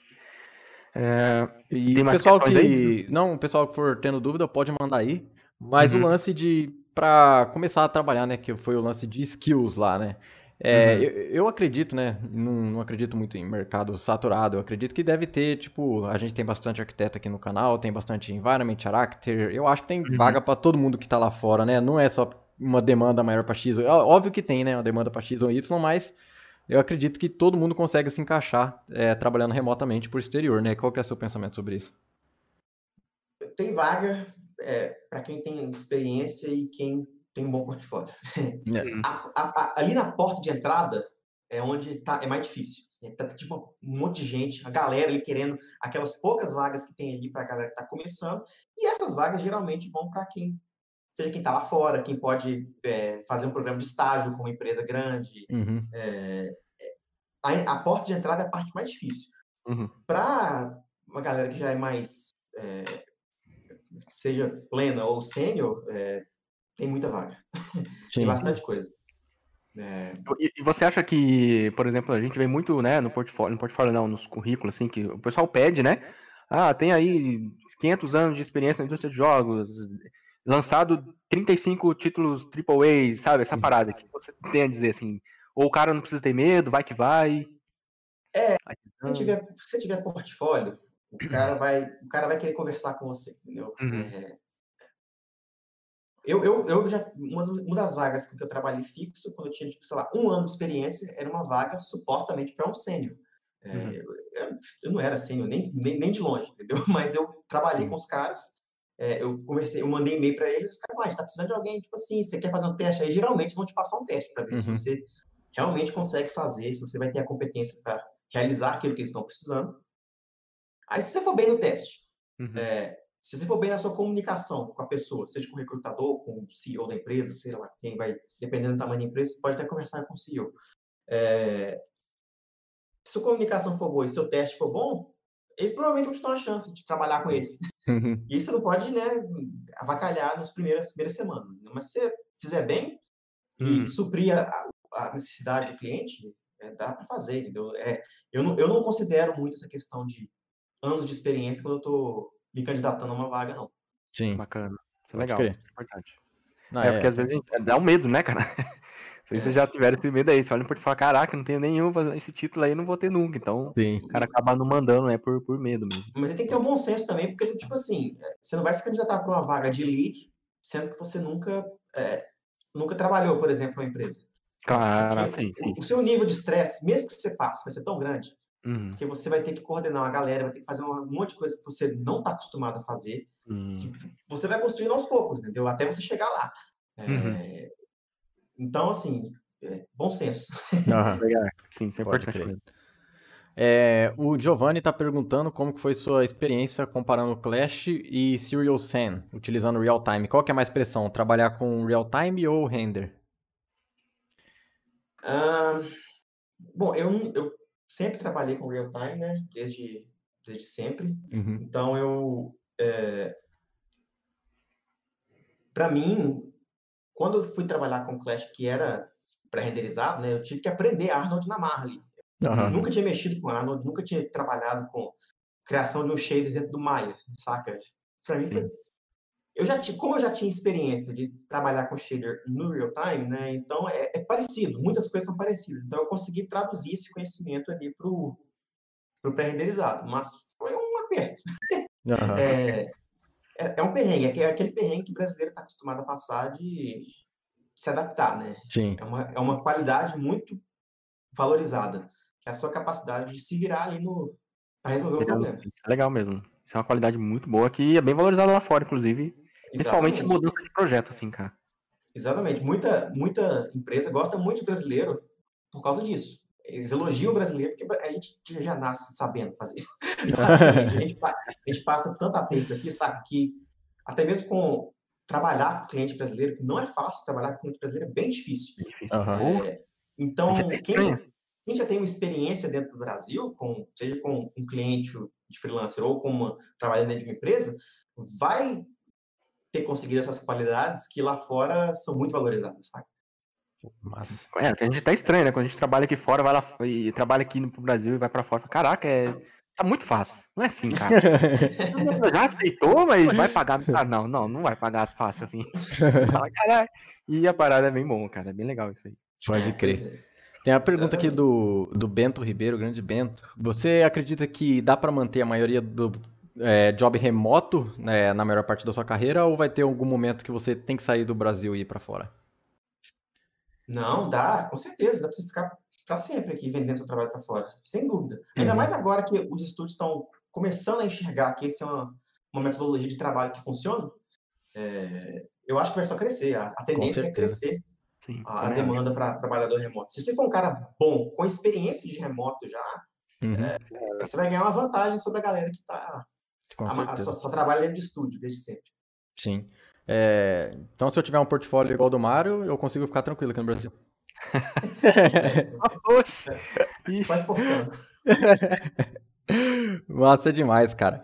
É, e o pessoal que. Aí? Não, o pessoal que for tendo dúvida pode mandar aí. Mas uhum. o lance de. para começar a trabalhar, né? Que foi o lance de skills lá, né? É, uhum. eu, eu, acredito, né? Não, não, acredito muito em mercado saturado. Eu acredito que deve ter, tipo, a gente tem bastante arquiteto aqui no canal, tem bastante environment character. Eu acho que tem uhum. vaga para todo mundo que tá lá fora, né? Não é só uma demanda maior para X. Óbvio que tem, né? Uma demanda para X ou Y, mas eu acredito que todo mundo consegue se encaixar é, trabalhando remotamente por exterior, né? Qual que é o seu pensamento sobre isso? Tem vaga é, para quem tem experiência e quem tem um bom portfólio. É. A, a, a, ali na porta de entrada é onde tá, é mais difícil. É, tá, tipo, um monte de gente, a galera ali querendo aquelas poucas vagas que tem ali para a galera que está começando. E essas vagas geralmente vão para quem seja quem está lá fora, quem pode é, fazer um programa de estágio com uma empresa grande. Uhum. É, a, a, porta de entrada é a parte mais difícil. Uhum. Para uma galera que já é mais, é, seja plena ou sênior, é, tem muita vaga. tem bastante coisa. É... E, e, você acha que, por exemplo, a gente vê muito, né, no portfólio, no portfólio não, nos currículos, assim, que o pessoal pede, né? Ah, tem aí 500 anos de experiência na indústria de jogos, lançado 35 títulos AAA, sabe? Essa parada que você tem a dizer assim. Ou o cara não precisa ter medo, vai que vai. É, se tiver, se tiver portfólio, o cara vai, o cara vai querer conversar com você, entendeu? Uhum. É, eu, eu, eu já, uma, uma das vagas que eu trabalhei fixo, quando eu tinha, tipo, sei lá, um ano de experiência, era uma vaga supostamente para um sênior. É, uhum. eu, eu, não era sênior nem, nem, nem, de longe, entendeu? Mas eu trabalhei uhum. com os caras é, eu conversei, eu mandei e-mail para eles, os caras, ah, a gente tá precisando de alguém, tipo assim, você quer fazer um teste? Aí geralmente eles vão te passar um teste para ver uhum. se você realmente consegue fazer, se você vai ter a competência para realizar aquilo que eles estão precisando. Aí se você for bem no teste, uhum. é, se você for bem na sua comunicação com a pessoa, seja com o recrutador, com o CEO da empresa, sei lá, quem vai, dependendo do tamanho da empresa, você pode até conversar com o CEO. É, se sua comunicação for boa e seu teste for bom, eles provavelmente vão te dar uma chance de trabalhar com eles. Uhum. E isso não pode, né, avacalhar nas primeiras, primeiras semanas. Né? Mas se você fizer bem e uhum. suprir a, a, necessidade do cliente, é, dá para fazer, entendeu? É, eu, não, eu não considero muito essa questão de anos de experiência quando eu estou me candidatando a uma vaga, não. Sim. Bacana. Isso é legal. É importante. Não, é, é, porque às vezes dá um medo, né, cara? Se vocês já tiveram esse medo aí, você olha por falar, caraca, não tenho nenhum, esse título aí não vou ter nunca. Então, Sim. o cara acaba não mandando, né, por, por medo mesmo. Mas ele tem que ter um bom senso também, porque, tipo assim, você não vai se candidatar para uma vaga de lead, sendo que você nunca, é, nunca trabalhou, por exemplo, uma empresa. Claro, sim, sim. O, seu nível de estresse, mesmo que você passe, vai ser tão grande, uhum. que você vai ter que coordenar uma galera, vai ter que fazer um monte de coisa que você não está acostumado a fazer, uhum. você vai construindo aos poucos, entendeu? Até você chegar lá. É, uhum. Então, assim, é, bom senso. Legal. Sim, isso é importante. É, o Giovanni está perguntando como que foi sua experiência comparando Clash e Serial Sam, utilizando real time. Qual que é mais pressão, trabalhar com real time ou render? Bom, eu, eu sempre trabalhei com real time, né? Desde, desde sempre. Uhum. Então eu, é, para mim, quando eu fui trabalhar com Clash, que era pré-renderizado, né, eu tive que aprender Arnold na Marley. Uhum. Nunca tinha mexido com Arnold, nunca tinha trabalhado com criação de um shader dentro do Maya, saca? Para mim foi... Eu já tinha, como eu já tinha experiência de trabalhar com shader no real time, né? Então é, é parecido, muitas coisas são parecidas. Então eu consegui traduzir esse conhecimento ali pro, pro pré-renderizado, mas foi um aperto. Uhum. É, é, é um perrengue, é aquele perrengue que o brasileiro está acostumado a passar de se adaptar, né? Sim. É uma, é uma qualidade muito valorizada, que é a sua capacidade de se virar ali no para resolver o problema. Isso é legal mesmo. Isso é uma qualidade muito boa que é bem valorizada lá fora, inclusive. Principalmente em mudança de projeto, assim, cara. Exatamente. Muita, muita empresa gosta muito de brasileiro por causa disso. Eles elogiam o brasileiro porque a gente já nasce sabendo fazer isso. a, gente, a gente passa tanto aperto aqui, sabe? Que até mesmo com trabalhar com cliente brasileiro, que não é fácil trabalhar com cliente brasileiro, é bem difícil. Uhum. É, então, quem, quem, já tem uma experiência dentro do Brasil, com, seja com um cliente de freelancer ou com uma, trabalhando dentro de uma empresa, vai ter conseguido essas qualidades que lá fora são muito valorizadas, sabe? Mas... É, a gente tá estranho, né? Quando a gente trabalha aqui fora, vai lá e trabalha aqui no Brasil e vai pra fora. Caraca, é. Tá muito fácil. Não é assim, cara. Já aceitou, mas vai pagar. Ah, não, não, não vai pagar fácil assim. Caralho. E a parada é bem bom, cara. É bem legal isso aí. Pode crer. Tem a pergunta aqui do, do Bento Ribeiro, grande Bento. Você acredita que dá para manter a maioria do é, job remoto né, na maior parte da sua carreira ou vai ter algum momento que você tem que sair do Brasil e ir para fora? Não, dá, com certeza. Dá para você ficar para sempre aqui vendendo seu trabalho para fora, sem dúvida. Ainda uhum. mais agora que os estúdios estão começando a enxergar que essa é uma, uma metodologia de trabalho que funciona. É, eu acho que vai só crescer. A, a tendência é crescer Sim, a, a demanda para trabalhador remoto. Se você for um cara bom, com experiência de remoto já, uhum. é, você vai ganhar uma vantagem sobre a galera que está só, só, trabalha dentro de estúdio desde sempre. Sim. É, então, se eu tiver um portfólio igual do Mário, eu consigo ficar tranquilo aqui no Brasil. Poxa! Massa demais, cara.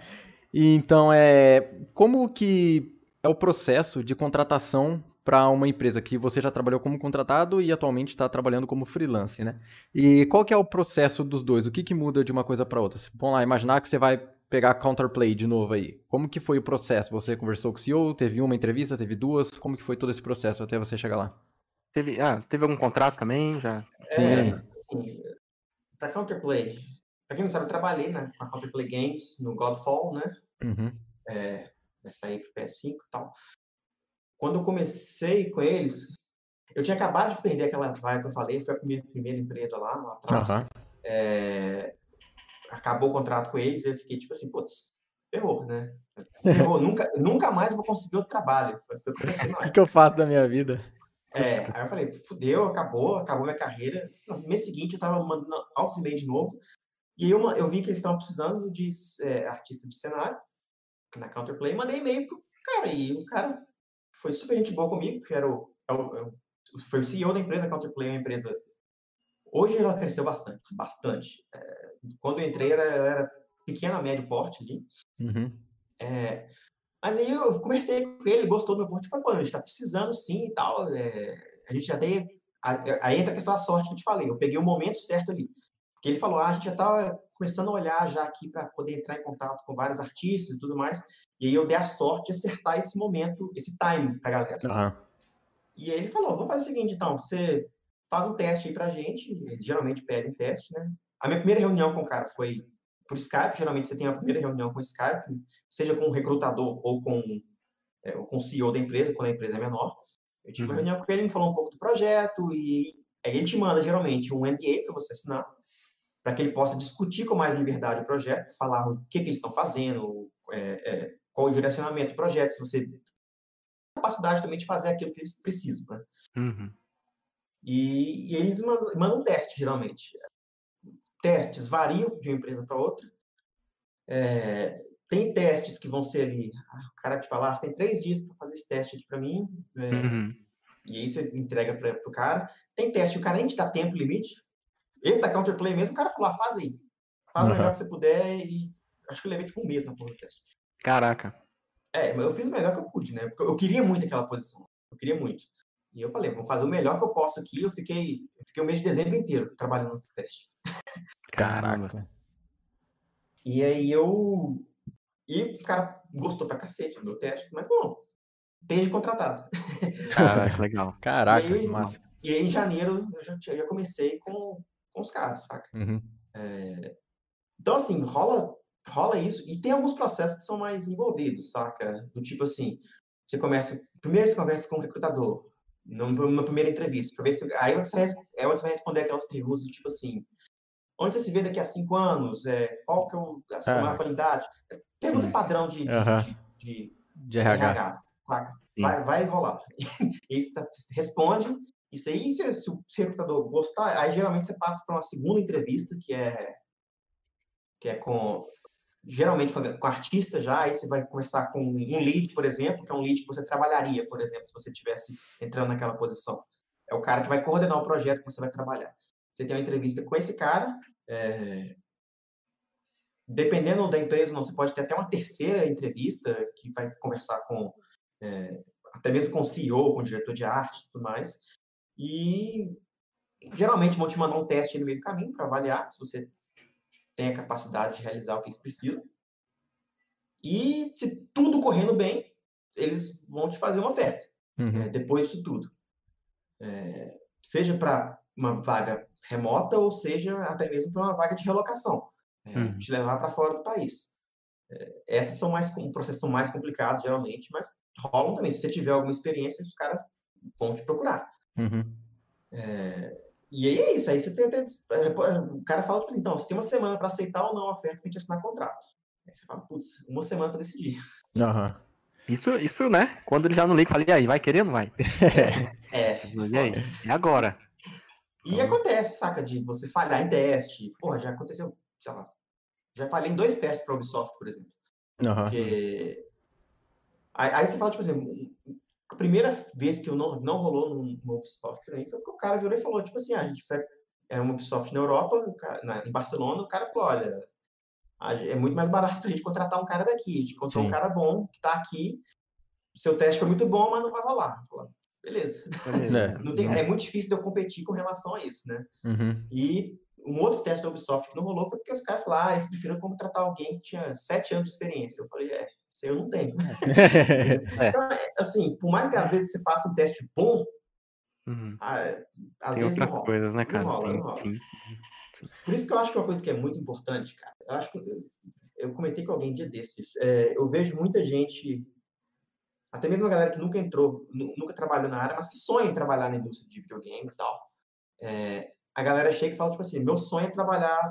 E então, é, como que é o processo de contratação para uma empresa que você já trabalhou como contratado e atualmente está trabalhando como freelance, né? E qual que é o processo dos dois? O que, que muda de uma coisa para outra? Vamos lá, imaginar que você vai pegar Counterplay de novo aí. Como que foi o processo? Você conversou com o CEO, teve uma entrevista, teve duas? Como que foi todo esse processo até você chegar lá? Teve, ah, teve algum contrato também? Já? É, assim, para Counterplay, para quem não sabe, eu trabalhei na, na Counterplay Games, no Godfall, né? Uhum. É, vai sair pro PS5 e tal quando eu comecei com eles, eu tinha acabado de perder aquela vaga que eu falei, foi a minha primeira empresa lá, lá atrás. Uhum. É, acabou o contrato com eles, eu fiquei tipo assim, putz, ferrou, né? Ferrou, nunca, nunca mais vou conseguir outro trabalho. Foi, foi o que, que eu faço da minha vida? É, aí eu falei, fudeu, acabou, acabou minha carreira. No mês seguinte eu tava mandando altos e de novo. E eu, eu vi que eles estavam precisando de é, artista de cenário na Counterplay, mandei e-mail pro cara, e o cara foi super gente boa comigo, que era o, é é foi o CEO da empresa, Counterplay é uma empresa... Hoje ela cresceu bastante, bastante. É, quando eu entrei, ela era pequena, médio porte ali. Uhum. É, mas aí eu conversei com ele, gostou do meu porte, falou, pô, a gente tá precisando sim e tal, é, a gente já tem... Aí entra a questão da sorte que eu te falei, eu peguei o momento certo ali. Porque ele falou, ah, a gente já estava começando a olhar já aqui para poder entrar em contato com vários artistas e tudo mais. E aí eu dei a sorte de acertar esse momento, esse time para a galera. Uhum. E aí ele falou, vamos fazer o seguinte, então, você faz um teste aí para a gente, geralmente pedem teste, né? A minha primeira reunião com o cara foi por Skype, geralmente você tem a primeira reunião com Skype, seja com um recrutador ou com, é, ou com o CEO da empresa, quando a empresa é menor. Eu tive uhum. uma reunião com ele, ele me falou um pouco do projeto e aí ele te manda geralmente um NDA para você assinar para que ele possa discutir com mais liberdade o projeto, falar o que, que eles estão fazendo, é, é, qual o direcionamento do projeto, se você tem capacidade também de fazer aquilo que eles precisam. Né? Uhum. E, e, eles mandam, mandam um teste, geralmente. Testes variam de uma empresa para outra. É, tem testes que vão ser ali, ah, o cara te falar, você tem três dias para fazer esse teste aqui para mim, é, uhum. e aí você entrega para o cara. Tem teste, o cara nem te dá tempo limite, esse da Counterplay mesmo, o cara falou, ah, faz aí. Faz uhum. o melhor que você puder e acho que eu levei tipo um mês na porra do teste. Caraca. É, mas eu fiz o melhor que eu pude, né? Porque eu queria muito aquela posição. Eu queria muito. E eu falei, vou fazer o melhor que eu posso aqui. Eu fiquei, eu fiquei o mês de dezembro inteiro trabalhando no teste. Caraca. E aí eu. E o cara gostou pra cacete do meu teste, mas falou, esteja contratado. Caraca, legal. Caraca, e aí, massa. E aí, em janeiro, eu já, já comecei com, com os caras, saca? Uhum. É, então, assim, rola, rola isso. E tem alguns processos que são mais envolvidos, saca? Do tipo assim, você começa... Primeiro você conversa com o recrutador, numa primeira entrevista, para ver se... Aí você, é onde você vai responder aquelas perguntas do tipo assim... Onde você se vê daqui a cinco anos? É, qual que é a sua maior qualidade? Pergunta hum. padrão de, de, uhum. de, de, RH. RH? Vai, vai rolar. aí você responde isso aí, se, se o recrutador gostar, aí geralmente você passa para uma segunda entrevista, que é, que é com geralmente com, com artista já, aí você vai conversar com um lead, por exemplo, que é um lead que você trabalharia, por exemplo, se você estivesse entrando naquela posição. É o cara que vai coordenar o projeto que você vai trabalhar. Você tem uma entrevista com esse cara, é... dependendo da empresa, não, você pode ter até uma terceira entrevista que vai conversar com, é... até mesmo com o CEO, com o diretor de arte tudo mais. E geralmente vão te mandar um teste no meio do caminho para avaliar se você tem a capacidade de realizar o que eles precisam. E se tudo correndo bem, eles vão te fazer uma oferta Uhum. é, depois disso tudo. É, seja para uma vaga remota ou seja até mesmo para uma vaga de relocação, é, Uhum. te levar para fora do país. É, essas são mais processos são mais complicados geralmente, mas rolam também. Se você tiver alguma experiência, os caras vão te procurar. Uhum. E aí é isso. Aí você tem, tem- é, pô, o cara fala tipo assim, então você tem uma semana para aceitar ou não a oferta para gente assinar contrato. Aí você fala, putz, uma semana para decidir. Aham. Isso, isso, né? Quando ele já não liga, fala, e aí, vai querer ou não vai? É. E aí? É agora. E Então acontece, saca, de você falhar em teste. Porra, já aconteceu, sei lá. Já falhei em dois testes para Ubisoft, por exemplo. Aham. Porque. Aí, aí você fala, tipo assim, a primeira vez que eu não, não rolou num, num Ubisoft foi porque o cara virou e falou, tipo assim, ah, a gente foi. É uma Ubisoft na Europa, cara- na- em Barcelona, o cara falou, olha, a é muito mais barato pra gente contratar um cara daqui. A gente contratou um cara bom que tá aqui. Seu teste foi muito bom, mas não vai rolar. Beleza. É. Não tem- é muito difícil de eu competir com relação a isso, né? Uhum. E um outro teste da Ubisoft que não rolou foi porque os caras falaram, ah, eles preferiram contratar alguém que tinha sete anos de experiência. Eu falei, é, isso aí eu não tenho. Assim, por mais que às vezes você faça um teste bom, Uhum. às Tem vezes não outras rola. coisas, né, Não cara? rola, Sim, não rola. sim. Por isso que eu acho que uma coisa que é muito importante, cara, eu acho que eu, eu comentei com alguém um dia desses, é, eu vejo muita gente, até mesmo a galera que nunca entrou, nu- nunca trabalhou na área, mas que sonha em trabalhar na indústria de videogame e tal. É, a galera chega e fala, tipo assim, meu sonho é trabalhar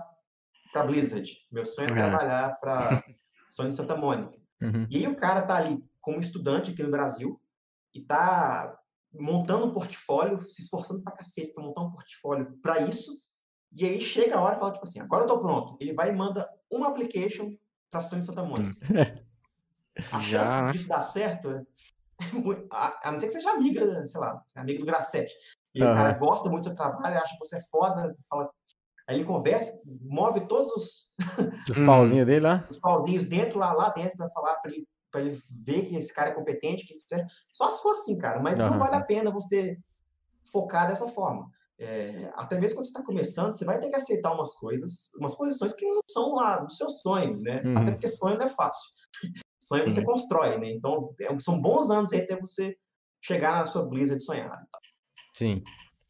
para Blizzard, meu sonho é É. trabalhar para Sony Santa Mônica. Uhum. E aí o cara tá ali como estudante aqui no Brasil e tá montando um portfólio, se esforçando pra cacete pra montar um portfólio pra isso. E aí chega a hora e fala, tipo assim, agora eu tô pronto. Ele vai e manda uma application pra Sony Santa Mônica. A Já, chance né? disso dar certo é a, não ser que seja amiga, sei lá, amiga do Gracete. E o Aham. cara gosta muito do seu trabalho, acha que você é foda, fala. Aí ele conversa, move todos os, Os Uhum. pauzinhos dele lá. os pauzinhos dentro, lá, lá dentro, para falar para ele, pra ele ver que esse cara é competente, que ele serve. Só se for assim, cara, mas Aham. não vale a pena você focar dessa forma. É, até mesmo quando você está começando, você vai ter que aceitar umas coisas, umas posições que não são lá do seu sonho, né? Uhum. Até porque sonho não é fácil. Sonho você Sim. constrói, né? Então, é- são bons anos aí até você chegar na sua Blizzard sonhada. Sim,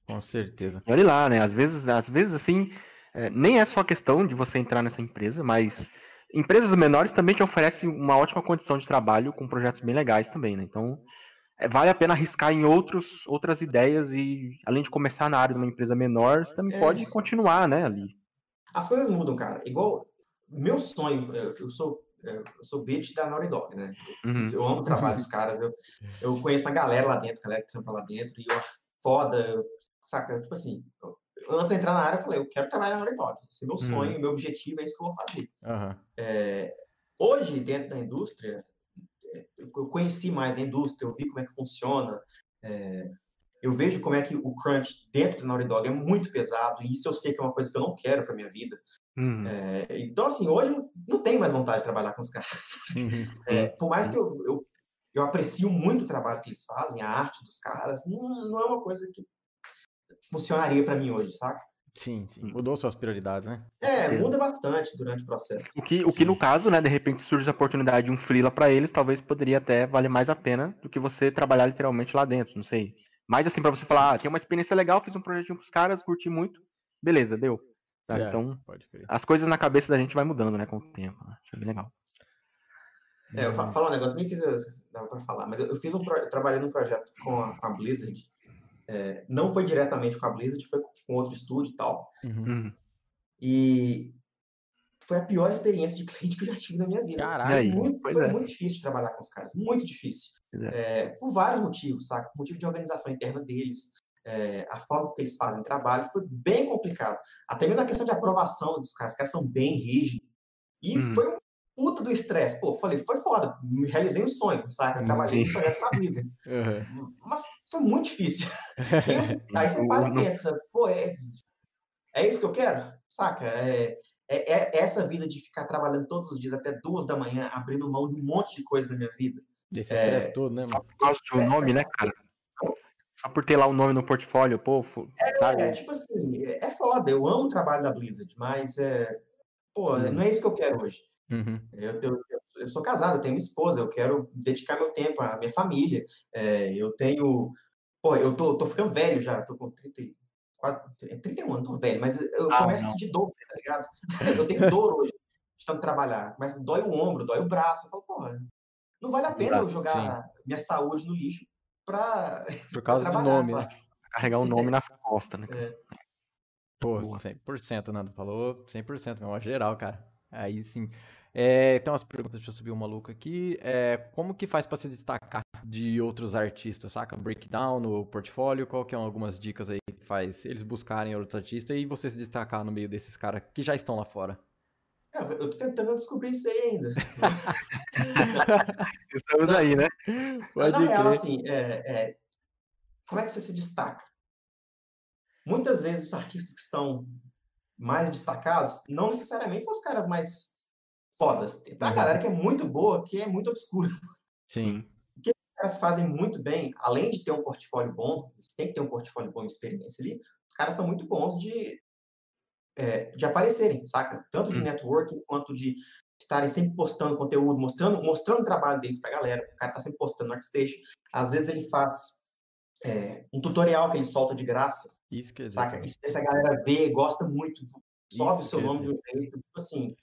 com certeza. Olha lá, né? Às vezes, às vezes assim, é, nem é só questão de você entrar nessa empresa, mas empresas menores também te oferecem uma ótima condição de trabalho com projetos bem legais também, né? Então, é, vale a pena arriscar em outros, outras ideias e, além de começar na área de uma empresa menor, você também É. pode continuar, né, ali. As coisas mudam, cara. Igual, meu sonho, eu, sou eu sou bitch da Naughty Dog, né? Uhum. Eu amo o trabalho dos caras. Eu, eu conheço a galera lá dentro, a galera que trampa lá dentro, e eu acho foda, eu- saca? Tipo assim, eu- antes de eu entrar na área, eu falei, eu quero trabalhar na Naughty Dog. Esse é meu sonho, meu objetivo, é isso que eu vou fazer. Aham. Hoje, dentro da indústria, é, eu conheci mais da indústria, eu vi como é que funciona, é, eu vejo como é que o crunch dentro da Naughty Dog é muito pesado, e isso eu sei que é uma coisa que eu não quero para minha vida. Uhum. É, então, assim, hoje eu não tenho mais vontade de trabalhar com os caras. Uhum. É, por mais que eu, eu, eu aprecio muito o trabalho que eles fazem, a arte dos caras, não, não é uma coisa que funcionaria para mim hoje, saca? Sim, sim. Mudou suas prioridades, né? É, muda bastante durante o processo. O que, o que no caso, né, de repente surge a oportunidade de um freela pra eles, talvez poderia até valer mais a pena do que você trabalhar literalmente lá dentro, não sei. Mas assim, pra você falar, ah, tem uma experiência legal, fiz um projetinho pros caras, curti muito, beleza, deu. É, Então, as coisas na cabeça da gente vai mudando, né, com o tempo. né? Isso é bem legal. É, eu fa- falar um negócio, nem sei se eu- dava para falar, mas eu, eu fiz um pro- eu trabalhei num projeto com a, com a Blizzard. É, não foi diretamente com a Blizzard, foi com outro estúdio e tal. Uhum. Uhum. E foi a pior experiência de cliente que eu já tive na minha vida. Caralho. Muito- foi é. muito difícil de trabalhar com os caras, muito difícil. Pois É, por vários motivos, saca? Por motivo de organização interna deles, é, a forma que eles fazem trabalho foi bem complicado. Até mesmo a questão de aprovação dos caras, os caras são bem rígidos. E Uhum. foi um puta do estresse. Pô, falei, foi foda, me realizei um sonho, saca? Eu trabalhei no projeto com a Blizzard. Uhum. Mas foi muito difícil. Eu- aí você para e pensa, pô, é, é isso que eu quero? Saca? É, é, é essa vida de ficar trabalhando todos os dias até duas da manhã, abrindo mão de um monte de coisa na minha vida. Esse É. estresse todo, né, mano? Por causa de um nome, né, cara? Só por ter lá o nome no portfólio, pô, sabe? É, tipo assim, é foda, eu amo o trabalho da Blizzard, mas, é, pô, uhum. não é isso que eu quero hoje. Uhum. Eu, eu, eu, sou casado, eu tenho uma esposa, eu quero dedicar meu tempo à minha família, é, eu tenho, pô, eu tô, tô ficando velho já, tô com 30, quase 31 anos, tô velho, mas eu ah, começo não. a sentir dor, tá ligado? Eu tenho dor hoje de tanto trabalhar, mas dói o ombro, dói o braço, eu falo, porra, não vale a pena eu jogar Sim. minha saúde no lixo pra. Por causa do nome, né? Carregar o um nome nas costas, né? É. Pô, 100%, Nando. Falou 100%, meu, geral, cara. Aí sim. É, tem umas perguntas, deixa eu subir um maluco aqui. É, como que faz para se destacar de outros artistas, saca? Breakdown no portfólio, qual que é algumas dicas aí que faz eles buscarem outros artistas e você se destacar no meio desses caras que já estão lá fora? Cara, eu tô tentando descobrir isso aí ainda. Estamos aí, né? Pode Na real, assim, é, é, como é que você se destaca? Muitas vezes os artistas que estão mais destacados não necessariamente são os caras mais fodas. Tem uma uhum. galera que é muito boa, que é muito obscura. Sim. O que os caras fazem muito bem, além de ter um portfólio bom, eles têm que ter um portfólio bom experiência ali, os caras são muito bons de é, de aparecerem, saca? Tanto de hum. networking quanto de estarem sempre postando conteúdo, mostrando, mostrando o trabalho deles pra galera. O cara tá sempre postando no Artstation. Às vezes ele faz é, um tutorial que ele solta de graça. Isso que é saca? Isso, essa galera vê, gosta muito, sobe Isso o seu nome de um jeito, tipo assim,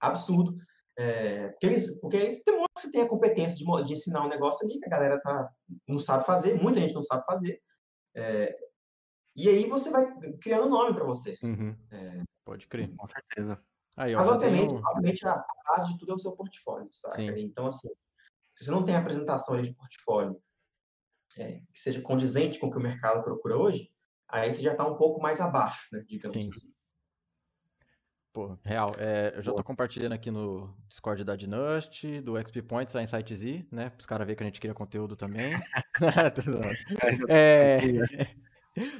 absurdo. É, porque, eles, porque eles tem que você tem a competência de, de ensinar um negócio ali que a galera tá, não sabe fazer, muita gente não sabe fazer. É, e aí você vai criando nome para você. Uhum. É... Pode crer. Com certeza. Aí, ó, Mas, obviamente, tenho... obviamente, a base de tudo é o seu portfólio, sabe? Então, assim, se você não tem apresentação de portfólio é, que seja condizente com o que o mercado procura hoje, aí você já está um pouco mais abaixo, né? Digamos Sim. assim. Pô, real. É, eu já estou compartilhando aqui no Discord da Dynust, do XP Points, a Insight Z, né? Para os caras verem que a gente cria conteúdo também. é,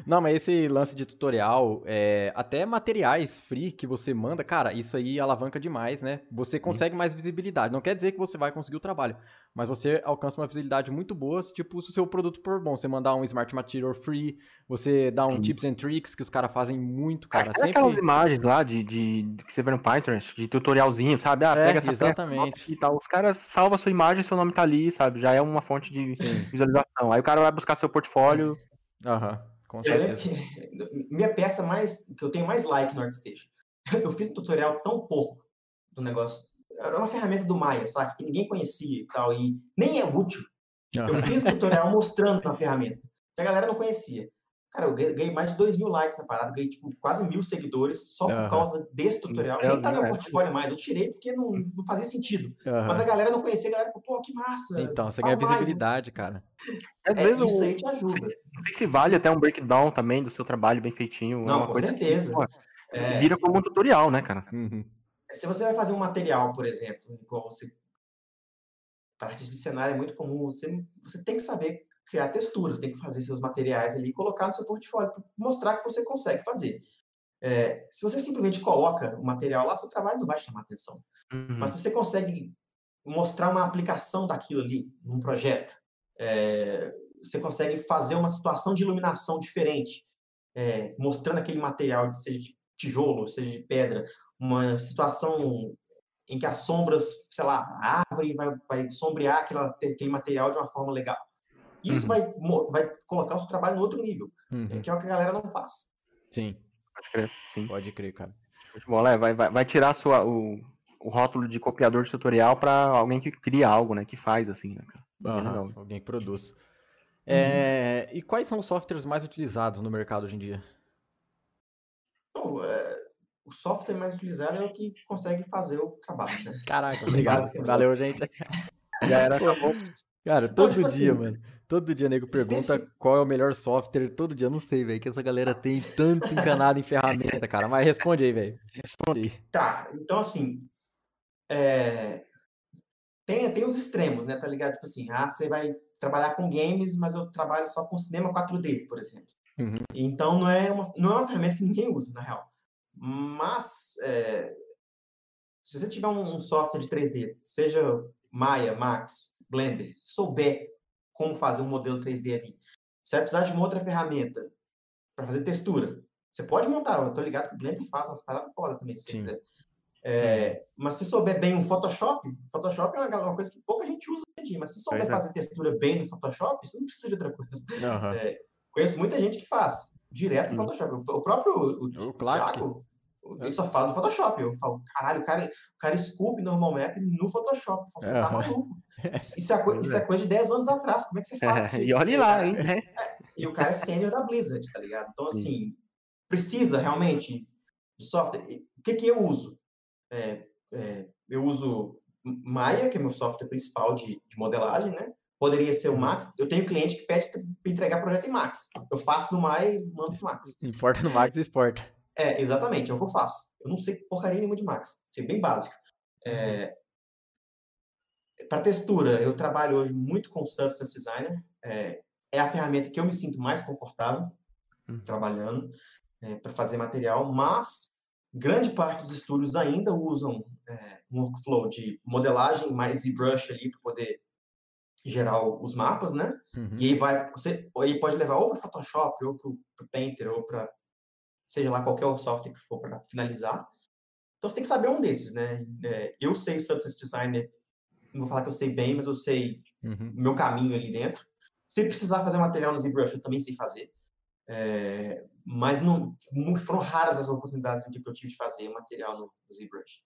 não, mas esse lance de tutorial, é, até materiais free que você manda, cara, isso aí alavanca demais, né? Você consegue mais visibilidade. Não quer dizer que você vai conseguir o trabalho, mas você alcança uma visibilidade muito boa, tipo, se o seu produto for bom. Você mandar um Smart Material free, você dá um Sim. tips and tricks que os caras fazem muito, cara. Sempre... aquelas imagens lá de, de, de, que você vê no Pinterest, de tutorialzinho, sabe? Ah, pega é, essa exatamente. e tal. Os caras salvam a sua imagem, seu nome tá ali, sabe? Já é uma fonte de Sim. visualização. Aí o cara vai buscar seu portfólio. Aham. Com certeza. Que, minha peça mais que eu tenho mais like no ArtStation. Eu fiz um tutorial tão pouco do negócio. Era uma ferramenta do Maya, sabe? Que ninguém conhecia e tal. E nem é útil. Eu fiz um tutorial mostrando uma ferramenta. Que a galera não conhecia. Cara, eu ganhei mais de 2 mil likes na parada, ganhei tipo, quase mil seguidores só por uhum. causa desse tutorial. Nem tá no meu portfólio mais, eu tirei porque não, não fazia sentido. Uhum. Mas a galera não conhecia, a galera ficou, pô, que massa. Então, você ganha visibilidade, cara. Às é, vezes isso aí te ajuda. Não sei se vale até um breakdown também do seu trabalho bem feitinho. Não, com certeza. Assim, é... Vira como um tutorial, né, cara? Uhum. Se você vai fazer um material, por exemplo, igual você. Para artista de cenário é muito comum, você, você tem que saber criar texturas, tem que fazer seus materiais ali e colocar no seu portfólio para mostrar que você consegue fazer. É, se você simplesmente coloca o material lá, seu trabalho não vai chamar atenção. Uhum. Mas se você consegue mostrar uma aplicação daquilo ali num projeto, é, você consegue fazer uma situação de iluminação diferente, é, mostrando aquele material, seja de tijolo, seja de pedra, uma situação em que as sombras, sei lá, a árvore vai, vai sombrear aquela, aquele material de uma forma legal. Isso uhum. vai, vai colocar o seu trabalho no outro nível, uhum. que é o que a galera não faz. Sim. Pode crer, sim. Pode crer, cara. Bom, vai, vai, vai tirar sua, o, o rótulo de copiador de tutorial para alguém que cria algo, né? Que faz, assim, né, Uhum. Alguém que produz. Uhum. É, e quais são os softwares mais utilizados no mercado hoje em dia? Bom, é, o software mais utilizado é o que consegue fazer o trabalho, né? Caraca, obrigado. Valeu, gente. Já era, tá. Cara, todo tipo dia, assim, mano. Todo dia nego pergunta qual é o melhor software. Todo dia, não sei, velho, que essa galera tem tanto encanado em ferramenta, cara. Mas responde aí, velho. Responde aí. Tá, então assim. É... Tem, tem os extremos, né? Tá ligado? Tipo assim, ah, você vai trabalhar com games, mas eu trabalho só com cinema 4D, por exemplo. Uhum. Então não é, uma, não é uma ferramenta que ninguém usa, na real. Mas é... se você tiver um software de 3D, seja Maya, Max, Blender, souber como fazer um modelo 3D ali, Você vai precisar de uma outra ferramenta para fazer textura. Você pode montar, eu tô ligado que o Blender faz umas paradas fora também, se você quiser. É, mas se souber bem o Photoshop, Photoshop é uma, uma, coisa que pouca gente usa hoje em dia, mas se souber é. fazer textura bem no Photoshop, você não precisa de outra coisa. Uhum. É, conheço muita gente que faz direto no uhum. Photoshop. O, próprio o, o Thiago, ele só fala no Photoshop. Eu falo, caralho, o cara, o cara esculpe normal map no Photoshop. Eu falo, você tá maluco. Isso é, coisa, isso é coisa de 10 anos atrás. Como é que você faz? É, e olhe lá, hein? É, e o cara é sênior da Blizzard, tá ligado? Então, assim, precisa realmente de software. O que, que eu uso? É, é, eu uso Maya, que é meu software principal de, de, modelagem, né? Poderia ser o. Max. Eu tenho cliente que pede para entregar projeto em Max. Eu faço no Maya e mando pro Max. Importa no Max e exporta. É, exatamente, é o que eu faço. Eu não sei porcaria nenhuma de Max. Sei bem básico. É, para textura, eu trabalho hoje muito com Substance Designer. É, é, a ferramenta que eu me sinto mais confortável uhum. trabalhando é, para fazer material, mas grande parte dos estúdios ainda usam é, um workflow de modelagem mais ZBrush ali para poder gerar os mapas, né? Uhum. E aí vai, você aí pode levar ou para Photoshop, ou para o Painter, ou para seja lá qualquer software que for para finalizar. Então você tem que saber um desses, né? É, eu sei o Substance Designer, não vou falar que eu sei bem, mas eu sei uhum. o meu caminho ali dentro. Se precisar fazer material no ZBrush, eu também sei fazer. É, mas não, foram raras as oportunidades que eu tive de fazer material no, ZBrush.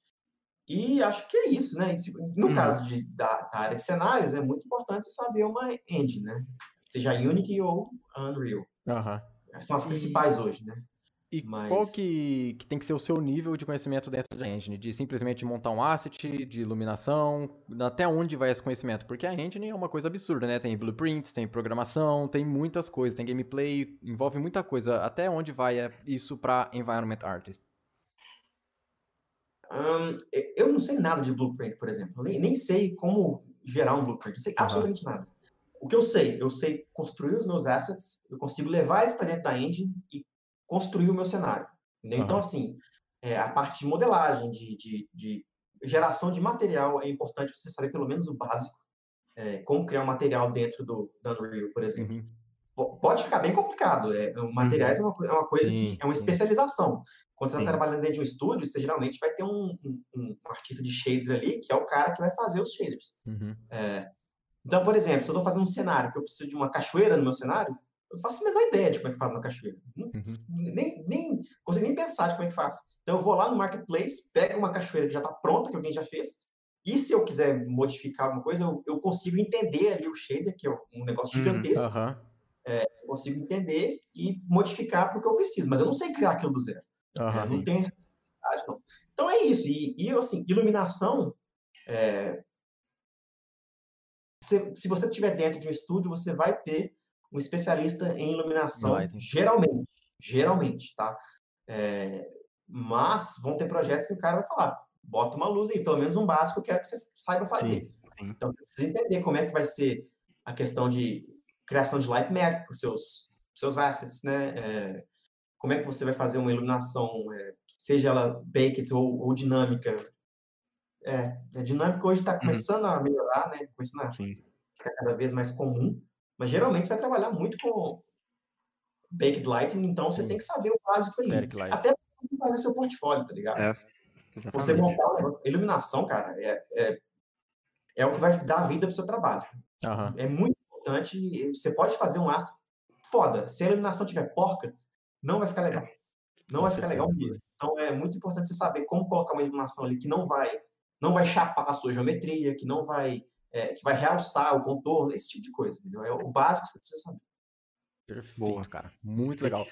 E acho que é isso, né? No uhum. caso de, da, da, área de cenários, é muito importante saber uma engine, né? Seja Unity ou Unreal. Uhum. São as principais e... hoje, né? E Mas... qual que, que tem que ser o seu nível de conhecimento dentro da engine? De simplesmente montar um asset, de iluminação, até onde vai esse conhecimento? Porque a engine é uma coisa absurda, né? Tem blueprints, tem programação, tem muitas coisas, tem gameplay, envolve muita coisa. Até onde vai é isso para environment artist? Um, eu não sei nada de blueprint, por exemplo. Nem, nem sei como gerar um blueprint. Não sei uhum. absolutamente nada. O que eu sei? Eu sei construir os meus assets, eu consigo levar eles para dentro da engine e construir o meu cenário. Uhum. Então, assim, é, a parte de modelagem, de, de, de, geração de material, é importante você saber pelo menos o básico. É, como criar um material dentro do, do Unreal, por exemplo. Uhum. Pode ficar bem complicado. É, materiais uhum. é, uma, é uma coisa sim, que é uma especialização. Quando você está trabalhando dentro de um estúdio, você geralmente vai ter um, um, um, artista de shader ali, que é o cara que vai fazer os shaders. Uhum. É, então, por exemplo, se eu estou fazendo um cenário que eu preciso de uma cachoeira no meu cenário, eu faço a menor ideia de como é que faz uma cachoeira. Uhum. Nem, nem consigo nem pensar de como é que faz. Então eu vou lá no marketplace, pego uma cachoeira que já está pronta, que alguém já fez, e se eu quiser modificar alguma coisa, eu, eu consigo entender ali o shader, que é um negócio uhum, gigantesco. Uhum. É, eu consigo entender e modificar para o que eu preciso, mas eu não sei criar aquilo do zero. É, não tem necessidade, não. Então é isso. E, e assim, iluminação. É, se, se você estiver dentro de um estúdio, você vai ter um especialista em iluminação, geralmente, geralmente, tá? É, mas vão ter projetos que o cara vai falar, bota uma luz aí, pelo menos um básico eu quero que você saiba fazer. Sim, sim. Então, precisa entender como é que vai ser a questão de criação de light map para os seus, seus assets, né? É, como é que você vai fazer uma iluminação, é, seja ela baked ou, ou dinâmica. É, a dinâmica hoje está uhum. começando uhum. a melhorar, né? Começando a ficar cada vez mais comum. Mas geralmente você vai trabalhar muito com Baked Lighting, então você Sim. tem que saber o básico ali. Até para fazer seu portfólio, tá ligado? É, você montar uma iluminação, cara, é, é, é, o que vai dar vida pro seu trabalho. Uhum. É muito importante. Você pode fazer um aço foda. Se a iluminação tiver porca, não vai ficar legal. Não vai ficar legal mesmo. Então é muito importante você saber como colocar uma iluminação ali que não vai não vai chapar a sua geometria, que não vai é, que vai realçar o contorno, esse tipo de coisa, entendeu? É o básico que você precisa saber. Perfeito, Boa. cara. Muito legal.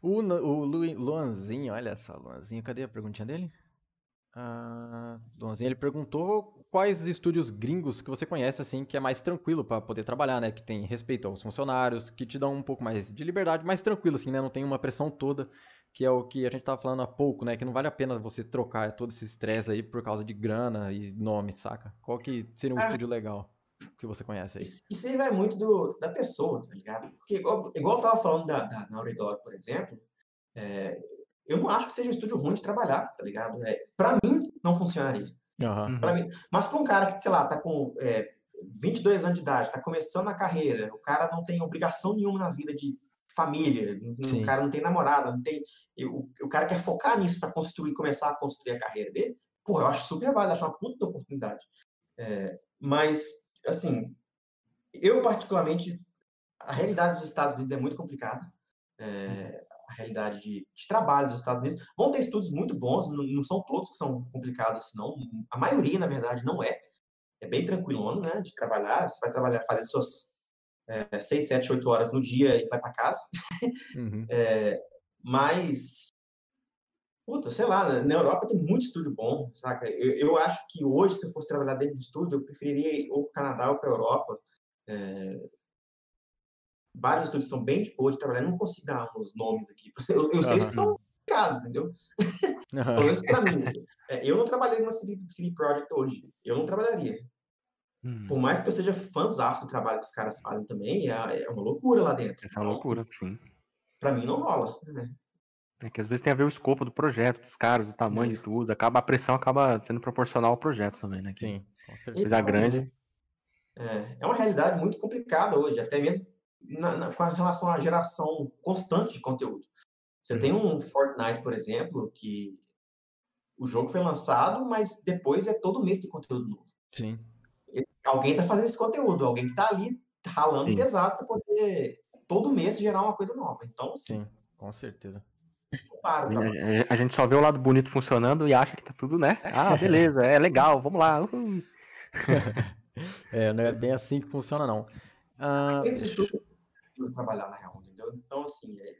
O, o Lu, Luanzinho, olha só, Luanzinho, cadê a perguntinha dele? Ah, Luanzinho, ele perguntou quais estúdios gringos que você conhece, assim, que é mais tranquilo para poder trabalhar, né? Que tem respeito aos funcionários, que te dão um pouco mais de liberdade, mais tranquilo, assim, né? Não tem uma pressão toda que é o que a gente estava falando há pouco, né? Que não vale a pena você trocar todo esse estresse aí por causa de grana e nome, saca? Qual que seria um ah, estúdio legal que você conhece aí? Isso aí vai muito do, da pessoa, tá ligado? Porque igual, igual eu tava falando da, da Naughty Dog, por exemplo, é, eu não acho que seja um estúdio ruim de trabalhar, tá ligado? É, para mim, não funcionaria. Uhum. Pra mim, mas para um cara que, sei lá, tá com... É, 22 anos de idade, está começando a carreira, o cara não tem obrigação nenhuma na vida de família, Sim. o cara não tem namorada, não tem, o, o cara quer focar nisso para construir, começar a construir a carreira dele, pô, eu acho super válido, acho uma puta oportunidade. É, mas, assim, eu particularmente, a realidade dos Estados Unidos é muito complicada. É, a realidade de, de, trabalho dos Estados Unidos. Vão ter estudos muito bons, não, não são todos que são complicados, não. A maioria, na verdade, não é. É bem tranquilo, né, de trabalhar. Você vai trabalhar, fazer suas é, 6, 7, 8 horas no dia e vai para casa. Uhum. É, mas, puta, sei lá, na Europa tem muito estúdio bom, saca? Eu, eu, acho que hoje, se eu fosse trabalhar dentro do estúdio, eu preferiria ir ou para o Canadá ou para a Europa. É, vários estúdios são bem de boa de trabalhar, eu não consigo dar os nomes aqui. Eu, eu sei uhum. que são caros, entendeu? Uhum. Pelo menos para mim. É, eu não trabalhei numa CD, CD Projekt hoje. Eu não trabalharia. Hum. Por mais que eu seja fãzão do trabalho que os caras fazem também, é, é uma loucura lá dentro. É uma loucura, sim. Pra mim não rola. Né? É que às vezes tem a ver o escopo do projeto, dos caras, o tamanho de tudo. Acaba, a pressão acaba sendo proporcional ao projeto também, né? Sim. Coisa grande. É, é uma realidade muito complicada hoje, até mesmo na, na, com relação à geração constante de conteúdo. Você uhum. tem um Fortnite, por exemplo, que o jogo foi lançado, mas depois é todo mês de conteúdo novo. Sim. Alguém está fazendo esse conteúdo, alguém que está ali ralando Sim. pesado para poder todo mês gerar uma coisa nova. Então, assim, Sim, com certeza. Para, a gente só vê o lado bonito funcionando e acha que tá tudo, né? Ah, beleza, é legal, vamos lá. Uhum. é, não é bem assim que funciona, não. Uh... trabalhar na real, entendeu? Então, assim, é...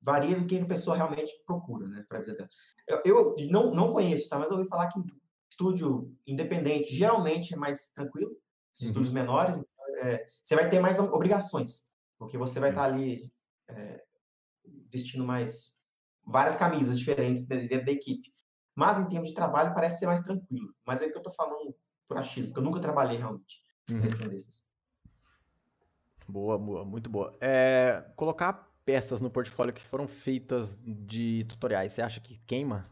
varia do que a pessoa realmente procura, né, para vida dela. Eu, eu, não, não conheço, tá? Mas eu ouvi falar que estúdio independente geralmente é mais tranquilo, estúdios uhum. menores, então, é, você vai ter mais obrigações, porque você vai estar tá ali é, vestindo mais várias camisas diferentes dentro da equipe. Mas em termos de trabalho parece ser mais tranquilo. Mas é que eu estou falando por achismo, porque eu nunca trabalhei realmente uhum. dentro um desses. Boa, boa, muito boa. É, colocar peças no portfólio que foram feitas de tutoriais, você acha que queima?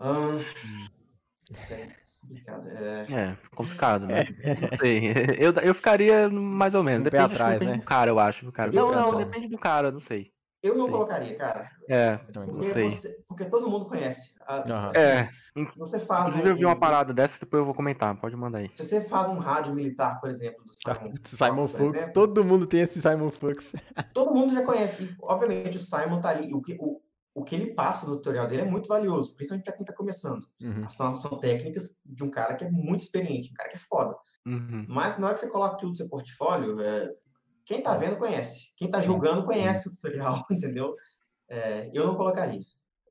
Ah, é complicado. É... é, complicado, né? Não sei. Eu, eu ficaria mais ou menos. Um depende, atrás, depende né? do cara, eu acho. Cara. Não, não, depende do cara, não sei. Eu não sei. colocaria, cara. É, porque, você, porque todo mundo conhece. uhum. assim, é. Você faz. Inclusive, um, eu vi uma parada dessa, depois eu vou comentar. Pode mandar aí. Se você faz um rádio militar, por exemplo, do Simon, Simon Fuchs, exemplo, todo mundo tem esse Simon Fuchs. Todo mundo já conhece. E, obviamente, o Simon tá ali. O que, o, o que ele passa no tutorial dele é muito valioso, principalmente para quem está começando. Uhum. São, são técnicas de um cara que é muito experiente, um cara que é foda. Uhum. Mas na hora que você coloca aquilo no seu portfólio, é, quem está vendo conhece. Quem está jogando conhece o tutorial, entendeu? É, eu não colocaria,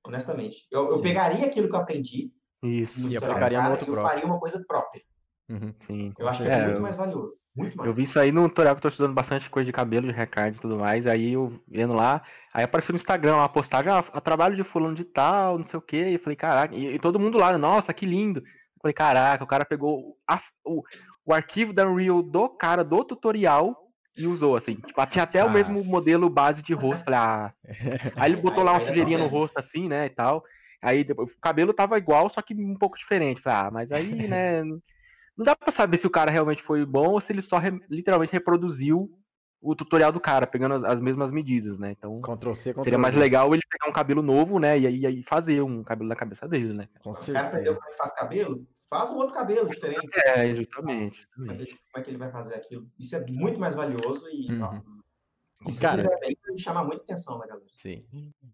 honestamente. Eu, eu pegaria aquilo que eu aprendi Isso. no e tutorial cara, e eu faria uma coisa própria. Uhum. Sim, eu acho que é, é muito mais valioso. Muito mais. Eu vi isso aí no tutorial que eu tô estudando bastante coisa de cabelo, de recards e tudo mais. Aí eu vendo lá, aí apareceu no Instagram uma postagem, ah, trabalho de fulano de tal, não sei o quê. E eu falei, caraca, e, e todo mundo lá, nossa, que lindo. Eu falei, caraca, o cara pegou a, o, o arquivo da Unreal do cara do tutorial e usou, assim. Tipo, tinha até o mesmo modelo base de rosto. Falei, ah. Aí ele botou lá uma sujeirinha no rosto, assim, né, e tal. Aí depois, o cabelo tava igual, só que um pouco diferente. Falei, ah, mas aí, né não dá pra saber se o cara realmente foi bom ou se ele só re, literalmente reproduziu o tutorial do cara, pegando as, as mesmas medidas, né? Então, Ctrl -C, Ctrl seria mais legal ele pegar um cabelo novo, né? E aí, aí fazer um cabelo da cabeça dele, né? Com o cara entendeu como é que faz cabelo? Faz um outro cabelo diferente. É, justamente. justamente. Como é que ele vai fazer aquilo? Isso é muito mais valioso e uhum. E se cara, fizer bem, chamar muita atenção da galera. Sim.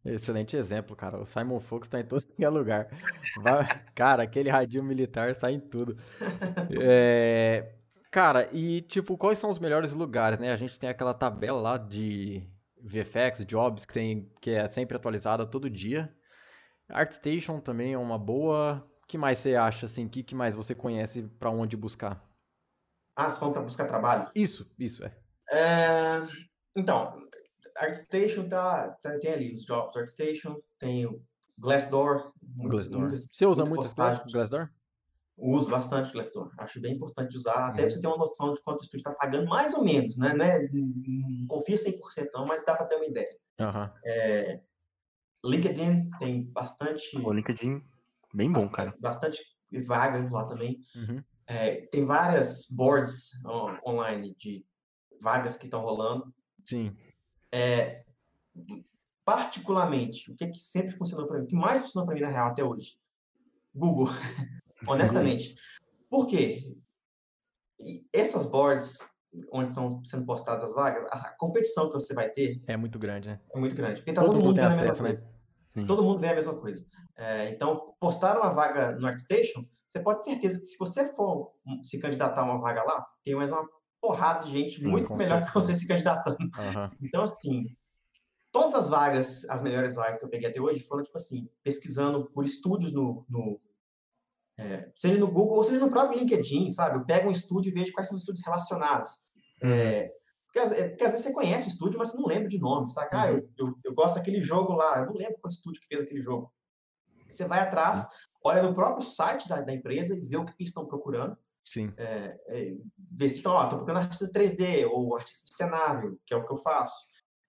Excelente exemplo, cara. O Simon Fox tá em todo é lugar. Vai... cara, aquele radinho militar sai em tudo. É... Cara, e tipo, quais são os melhores lugares, né? A gente tem aquela tabela lá de VFX, Jobs, que, tem... que é sempre atualizada todo dia. ArtStation também é uma boa. O que mais você acha, assim? O que, que mais você conhece para onde buscar? Ah, você falou para buscar trabalho? Isso, isso, é. é... Então, ArtStation tá, tá, tem ali os jobs ArtStation, tem o Glassdoor. Muitas, Glassdoor. Muitas, você usa muito Glassdoor? Uso bastante Glassdoor. Acho bem importante usar, até uhum. você ter uma noção de quanto o estúdio está pagando, mais ou menos, né? Não, é, não confia 100% não, mas dá para ter uma ideia. Uhum. É, LinkedIn tem bastante... O LinkedIn, bem bom, bastante, cara. Bastante vaga lá também. Uhum. É, tem várias boards on- online de vagas que estão rolando. Sim. É, particularmente, o que, que sempre funcionou para mim, o que mais funcionou para mim na real até hoje? Google, honestamente. Por quê? E essas boards, onde estão sendo postadas as vagas, a competição que você vai ter É muito grande, né? é muito grande. Porque tá Todo todo, mundo vendo a mesma acesso, né? coisa. Sim. Todo mundo vê a mesma coisa. É, então, postaram uma vaga no ArtStation, você pode ter certeza que se você for se candidatar a uma vaga lá, tem mais uma porrada de gente muito melhor que certeza. você se candidatando. Aham. Então, assim, todas as vagas, as melhores vagas que eu peguei até hoje foram, tipo assim, pesquisando por estúdios no. no, é, seja no Google ou seja no próprio LinkedIn, sabe? Eu pego um estúdio e vejo quais são os estúdios relacionados. É, porque, às- é, porque às vezes você conhece o estúdio, mas você não lembra de nome, sabe? Ah, eu, eu, eu gosto daquele jogo lá, eu não lembro qual estúdio que fez aquele jogo. Você vai atrás, olha no próprio site da, da empresa e vê o que, que eles estão procurando Sim. é, ver se estão, ó, tô procurando artista 3D ou artista de cenário, que é o que eu faço.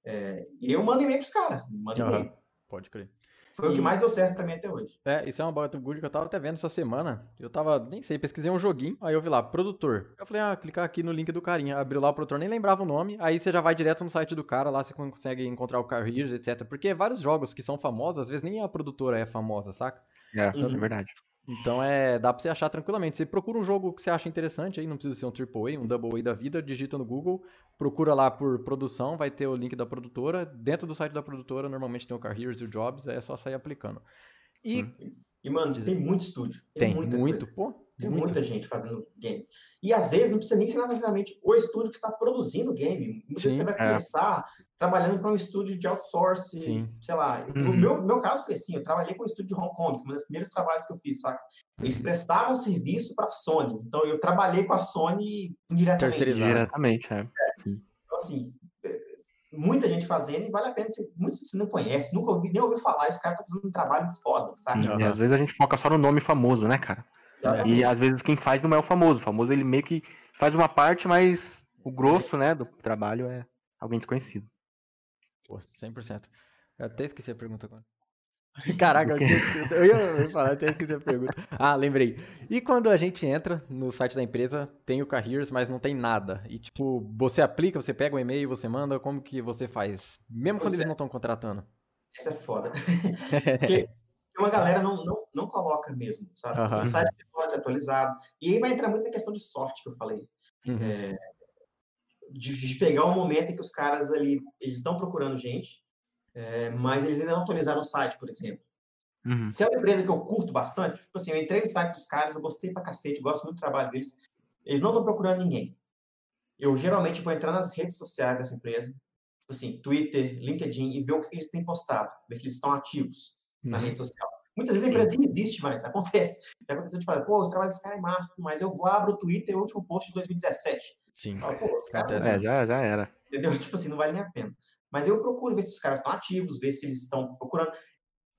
É, e eu mando e-mail pros caras, mando e-mail. Pode crer. Foi o que E- mais deu certo pra mim até hoje. É, isso é uma bola good que eu tava até vendo essa semana. Eu tava, nem sei, pesquisei um joguinho, aí eu vi lá, produtor. Eu falei, ah, clicar aqui no link do carinha. Abriu lá o produtor, nem lembrava o nome. Aí você já vai direto no site do cara, lá você consegue encontrar o careers, etc. Porque vários jogos que são famosos, às vezes nem a produtora é famosa, saca? É, Uhum. é verdade. Então é, dá pra você achar tranquilamente. Você procura um jogo que você acha interessante, aí não precisa ser um AAA, um Double A da vida, digita no Google, procura lá por produção, vai ter o link da produtora. Dentro do site da produtora, normalmente tem o Careers e o Jobs, é só sair aplicando. E Hum. E, mano, tem muito estúdio. Tem, tem muito, coisa. pô, Tem muito. muita gente fazendo game. E às vezes não precisa nem ser necessariamente o estúdio que está produzindo o game. Muitas vezes Sim, você vai é. começar trabalhando para um estúdio de outsourcing, Sim. sei lá. Uhum. No meu, meu caso foi assim, eu trabalhei com um estúdio de Hong Kong, foi um dos primeiros trabalhos que eu fiz, saca? Eles prestavam serviço para a Sony. Então eu trabalhei com a Sony indiretamente. Terceirizado. Diretamente, é. Então, assim, é, muita gente fazendo e vale a pena. Você, muitos você não conhece, nunca ouvi, nem ouviu falar. E os caras estão fazendo um trabalho foda, sabe? E Aham. às vezes a gente foca só no nome famoso, né, cara? E às vezes quem faz não é o famoso. O famoso ele meio que faz uma parte, mas o grosso, né, do trabalho é alguém desconhecido. Pô, 100%. Eu até esqueci a pergunta agora. Caraca, eu, tinha- eu ia eu ia falar, até esqueci a pergunta. Ah, lembrei. E quando a gente entra no site da empresa, tem o Careers, mas não tem nada. E tipo, você aplica, você pega o e-mail, você manda, como que você faz? Mesmo quando Pois eles é. não estão contratando. Isso é foda. Porque uma galera não, não, não coloca mesmo, sabe? Site que pode ser atualizado. E aí vai entrar muito na questão de sorte que eu falei. Uhum. De, de pegar o momento em que os caras ali, eles estão procurando gente, é, mas eles ainda não atualizaram o site, por exemplo. Uhum. Se é uma empresa que eu curto bastante, tipo assim, eu entrei no site dos caras, eu gostei pra cacete, gosto muito do trabalho deles, eles não estão procurando ninguém. Eu geralmente vou entrar nas redes sociais dessa empresa, tipo assim, Twitter, LinkedIn, e ver o que eles têm postado, ver que eles estão ativos na Uhum. rede social. Muitas vezes a empresa nem existe mais, acontece. Já aconteceu de falar, pô, o trabalho desse cara é massa, mas eu vou abro o Twitter, o último post de 2017. Sim. Os caras Acontece. É, já, já era. entendeu? Tipo assim, não vale nem a pena. Mas eu procuro ver se os caras estão ativos, ver se eles estão procurando.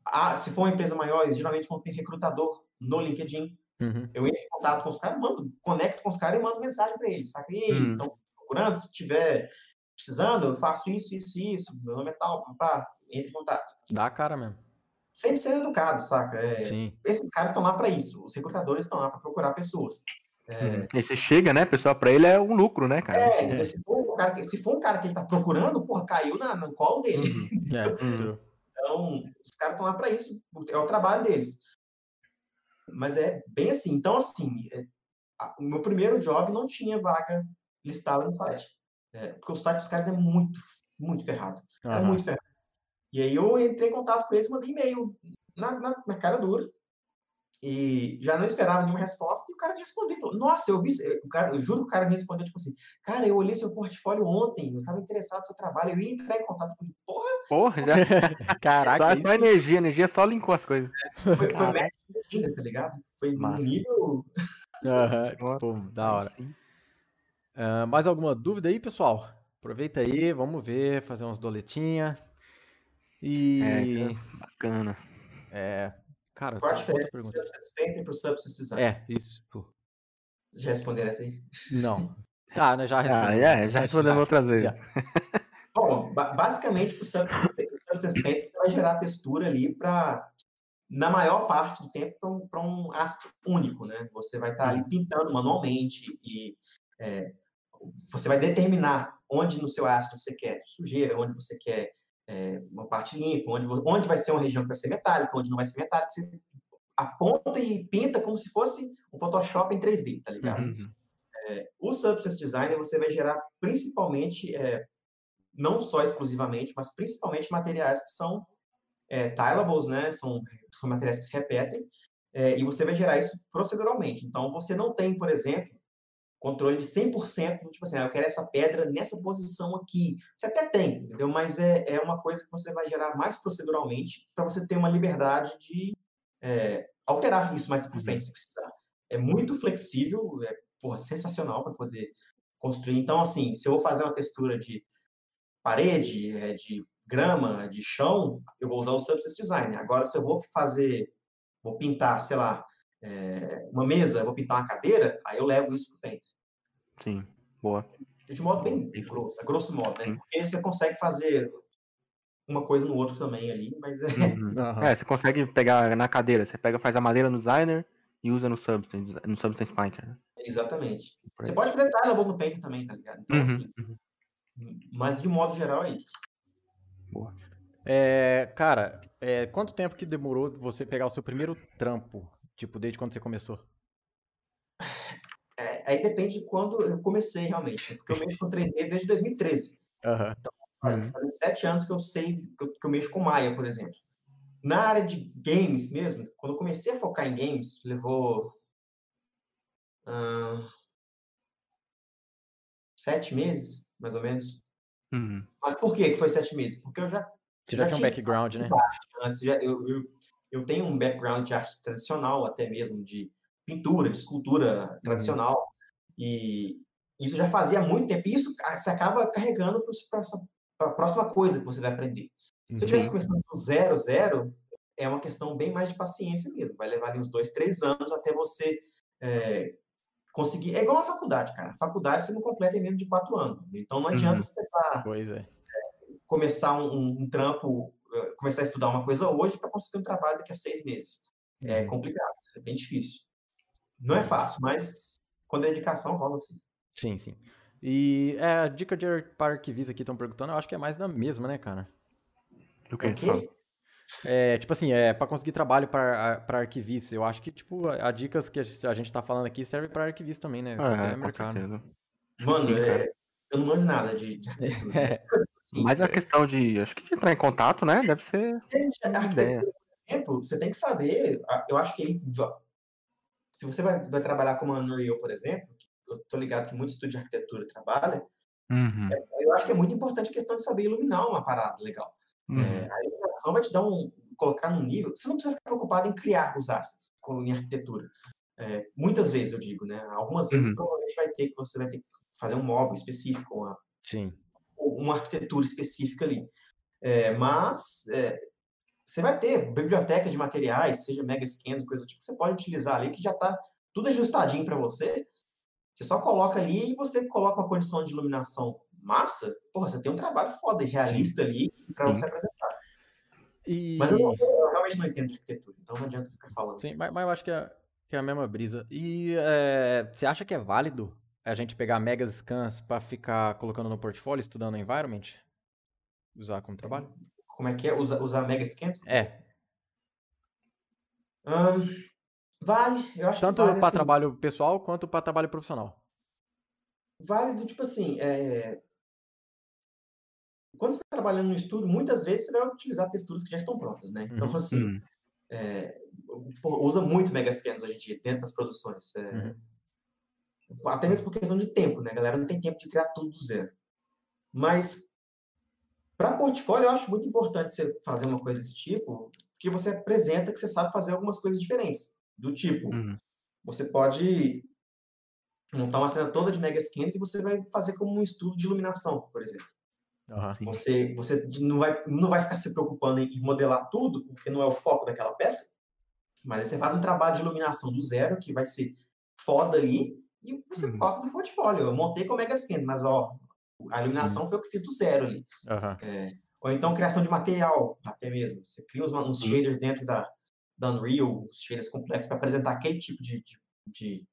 Ah, se for uma empresa maior, eles geralmente vão ter recrutador no LinkedIn. Uhum. Eu entro em contato com os caras, mando, conecto com os caras e mando mensagem para eles, saca? E aí, Hum. estão procurando? Se tiver precisando, eu faço isso, isso, isso, meu nome é tal, pá, entre em contato. Dá a cara mesmo. Sempre sendo educado, saca? É, Sim. esses caras estão lá para isso, os recrutadores estão lá para procurar pessoas. Uhum. E você chega, né, pessoal, pra ele é um lucro, né, cara? É, então, se, for um cara que, se for um cara que ele tá procurando, porra, caiu na, no colo dele. Uhum. É, Uhum. Então, os caras estão lá para isso, é o trabalho deles. Mas é bem assim. Então, assim, é, a- o meu primeiro job não tinha vaga listada no site. É, porque o site dos caras é muito, muito ferrado. É Aham. muito ferrado. E aí eu entrei em contato com eles, mandei e-mail na, na, na cara dura. E já não esperava nenhuma resposta. E o cara me respondeu. Falou, Nossa, eu vi. O cara, eu juro que o cara me respondeu, tipo assim, cara, eu olhei seu portfólio ontem, eu estava interessado no seu trabalho, eu ia entrar em contato com ele. Porra, Porra, já. Caraca, Só, energia, energia só linkou as coisas. foi, foi médico ainda, tá ligado? Foi Massa. nível. Aham. Pô, da hora. Ah, mais alguma dúvida aí, pessoal? Aproveita aí, vamos ver, fazer umas doletinhas. E. É, é bacana. É. Cara, Qual a diferença do pro Substance Design? É, isso. Vocês já responderam essa aí? Não. Ah, nós já Ah, respondemos. é, já respondemos outras vezes. já. Bom, ba- basicamente, pro o Substance Painter você vai gerar textura ali para na maior parte do tempo para um, um astro único, né? Você vai estar ali uhum. pintando manualmente e é, você vai determinar onde no seu astro você quer sujeira, onde você quer é, uma parte limpa, onde, onde vai ser uma região que vai ser metálica, onde não vai ser metálica. Você aponta e pinta como se fosse um Photoshop em 3D, tá ligado? Uhum. É, o Substance Designer você vai gerar principalmente, é, não só exclusivamente, mas principalmente materiais que são é, tilables, né? São, são materiais que se repetem, é, e você vai gerar isso proceduralmente. Então, você não tem, por exemplo, controle de 100%, tipo assim, ah, eu quero essa pedra nessa posição aqui. Você até tem, entendeu? Mas é, é uma coisa que você vai gerar mais proceduralmente para você ter uma liberdade de é, alterar isso mais para frente, se precisar. É muito flexível, é porra, sensacional para poder construir. Então, assim, se eu vou fazer uma textura de parede, é, de grama, de chão, eu vou usar o Substance Design. Agora, se eu vou fazer, vou pintar, sei lá, é, uma mesa, vou pintar uma cadeira, aí eu levo isso para o Painter. Sim, boa. De modo bem grosso, a grosso modo, né? Porque você consegue fazer uma coisa no outro também ali, mas é... Uhum. é... você consegue pegar na cadeira, você pega, faz a madeira no designer e usa no Substance, no Substance Painter. Né? Exatamente. Você pode fazer tilables no Painter também, tá ligado? Então, uhum. assim, uhum. mas de modo geral é isso. Boa. É, cara, é, quanto tempo que demorou você pegar o seu primeiro trampo? Tipo, desde quando você começou? É, aí depende de quando eu comecei realmente. Porque eu mexo com 3D desde 2013. Uhum. Então, faz uhum. sete anos que eu sei que eu, que eu mexo com Maya, por exemplo. Na área de games mesmo, quando eu comecei a focar em games, levou uh, sete meses, mais ou menos. Uhum. Mas por que foi sete meses? Porque eu já. Você já, já tinha um background, né? Antes, já, eu, eu, eu tenho um background de arte tradicional, até mesmo de pintura, de escultura uhum. tradicional. Uhum. E isso já fazia muito tempo. E isso você acaba carregando para a próxima coisa que você vai aprender. Se eu estivesse começando do zero, zero, é uma questão bem mais de paciência mesmo. Vai levar ali uns dois, três anos até você é, conseguir. É igual a faculdade, cara. A faculdade você não completa em menos de quatro anos. Então não adianta uhum. você tentar é. é. começar um, um, trampo, eh, começar a estudar uma coisa hoje para conseguir um trabalho daqui a seis meses. Uhum. É complicado, é bem difícil. Não é fácil, mas quando é dedicação, rola assim. Sim, sim. E é, a dica de para arquivistas aqui estão perguntando, eu acho que é mais da mesma, né, cara? O quê? É, tipo assim, é para conseguir trabalho para arquivista. Eu acho que, tipo, as dicas que a gente tá falando aqui servem para arquivista também, né? É, é mercado. Mano, é, eu não manjo nada de, de arquitetura. É. Sim, Mas a questão de, acho que de entrar em contato, né? Deve ser. Gente, ideia. por exemplo, você tem que saber. Eu acho que se você vai, vai trabalhar como a Unreal, por exemplo, eu tô ligado que muito estúdio de arquitetura trabalha, uhum. é, eu acho que é muito importante a questão de saber iluminar uma parada legal. Uhum. É, a iluminação vai te dar um. colocar num nível. Você não precisa ficar preocupado em criar os assets em arquitetura. É, muitas vezes eu digo, né? Algumas vezes uhum. provavelmente vai ter que você vai ter que fazer um móvel específico, uma, Sim. Uma arquitetura específica ali. É, mas é, você vai ter biblioteca de materiais, seja mega scans, coisa do tipo, que você pode utilizar ali, que já está tudo ajustadinho para você. Você só coloca ali e você coloca uma condição de iluminação massa, porra, você tem um trabalho foda e realista ali para você apresentar. E... Mas eu, eu, realmente não entendo de arquitetura, então não adianta ficar falando. Sim, mas, mas eu acho que é, que é a mesma brisa. E é, você acha que é válido a gente pegar mega scans para ficar colocando no portfólio, estudando o environment? Usar como trabalho? Como é que é? Usar, usar mega scans? É. Um, vale, eu acho Tanto vale, para assim, trabalho pessoal quanto para trabalho profissional. Vale do tipo assim, é, quando você está trabalhando no estúdio, muitas vezes você vai utilizar texturas que já estão prontas, né? Então, uhum. assim, uhum. é, usa muito Megascans hoje em dia, dentro das produções. É, uhum. Até mesmo por questão de tempo, né? A galera não tem tempo de criar tudo do zero. Mas, para portfólio, eu acho muito importante você fazer uma coisa desse tipo, que você apresenta que você sabe fazer algumas coisas diferentes. Do tipo, uhum. você pode montar uma cena toda de Megascans e você vai fazer como um estudo de iluminação, por exemplo. Uhum. Você, você não, vai, não vai ficar se preocupando em modelar tudo, porque não é o foco daquela peça, mas aí você faz um trabalho de iluminação do zero, que vai ser foda ali, e você uhum. coloca no portfólio. Eu montei com o Mega Skin, mas ó, a iluminação uhum. foi o que fiz do zero ali. É, ou então criação de material, até mesmo. Você cria uns, uns shaders dentro da, da Unreal, os shaders complexos, para apresentar aquele tipo de, de, de,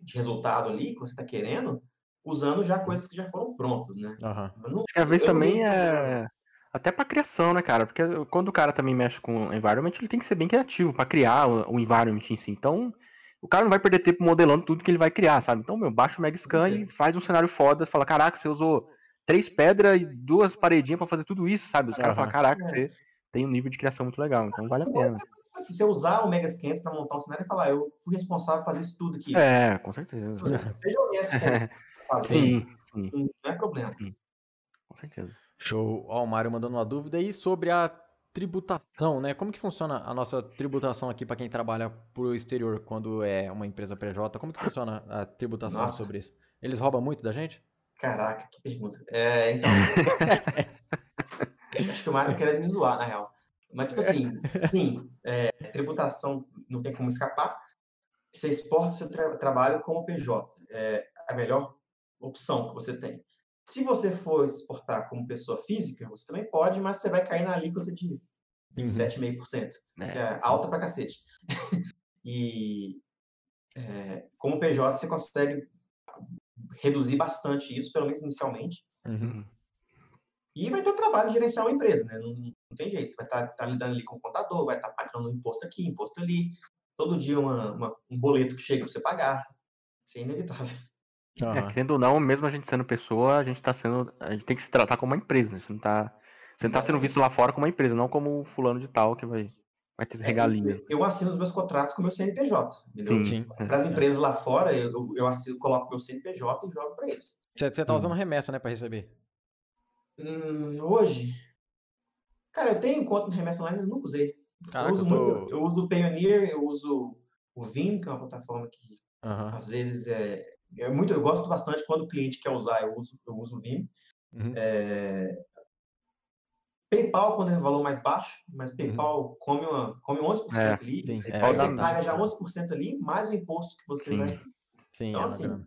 de resultado ali que você está querendo, usando já coisas que já foram prontas, né? Uhum. Não, Acho que às vezes eu também mesmo- é. Até pra criação, né, cara? Porque quando o cara também mexe com o environment, ele tem que ser bem criativo pra criar o environment em si. Então, o cara não vai perder tempo modelando tudo que ele vai criar, sabe? Então, meu, baixa o Megascan e faz um cenário foda. Fala, caraca, você usou três pedras e duas paredinhas pra fazer tudo isso, sabe? Os caras falam, caraca, É. você tem um nível de criação muito legal, então vale a pena. Se você usar o Megascans para montar um cenário e falar, eu fui responsável por fazer isso tudo aqui. É, com certeza. Seja honesto com fazer, Sim, sim, não é problema. com certeza. Show. Ó, o Mário mandando uma dúvida aí sobre a tributação, né? Como que funciona a nossa tributação aqui para quem trabalha pro exterior quando é uma empresa PJ? Como que funciona a tributação Nossa. sobre isso? Eles roubam muito da gente? Caraca, que pergunta. É, então. acho, acho que o Mário tá querendo me zoar, na real. Mas, tipo assim, sim, é, tributação não tem como escapar. Você exporta o seu tra- trabalho como PJ. É a melhor opção que você tem. Se você for exportar como pessoa física, você também pode, mas você vai cair na alíquota de 27,5%, que É. é alta pra cacete. e é, como PJ você consegue reduzir bastante isso, pelo menos inicialmente. Uhum. E vai ter trabalho de gerenciar uma empresa, né? Não, não tem jeito. Vai estar lidando ali com o contador, vai estar pagando imposto aqui, imposto ali. Todo dia uma, uma- um boleto que chega para você pagar. Isso é inevitável. É, Aham. querendo ou não, mesmo a gente sendo pessoa, a gente tá sendo. A gente tem que se tratar como uma empresa, né? Você não tá. Você não tá sendo Exatamente. visto lá fora como uma empresa, não como o fulano de tal que vai, vai ter É, regalias. eu, eu assino os meus contratos com o meu CNPJ. Entendeu? Sim. Sim. Para as empresas lá fora, eu, eu, assino, coloco meu CNPJ e jogo para eles. Você você tá Uhum. usando remessa, né, para receber? Hum, hoje, cara, eu tenho conta no Remessa Online, mas nunca usei. Caraca, eu, uso eu tô- muito, eu uso o Payoneer, eu uso o Vim, que é uma plataforma que Aham. às vezes é, é muito, eu gosto bastante quando o cliente quer usar, eu uso, eu uso o Vim. Uhum. É, PayPal quando é valor mais baixo, mas PayPal come, uma, come 11% É, ali. sim, é, aí você paga já 11% ali, mais o imposto que você Sim. vai. Sim, Então, é assim.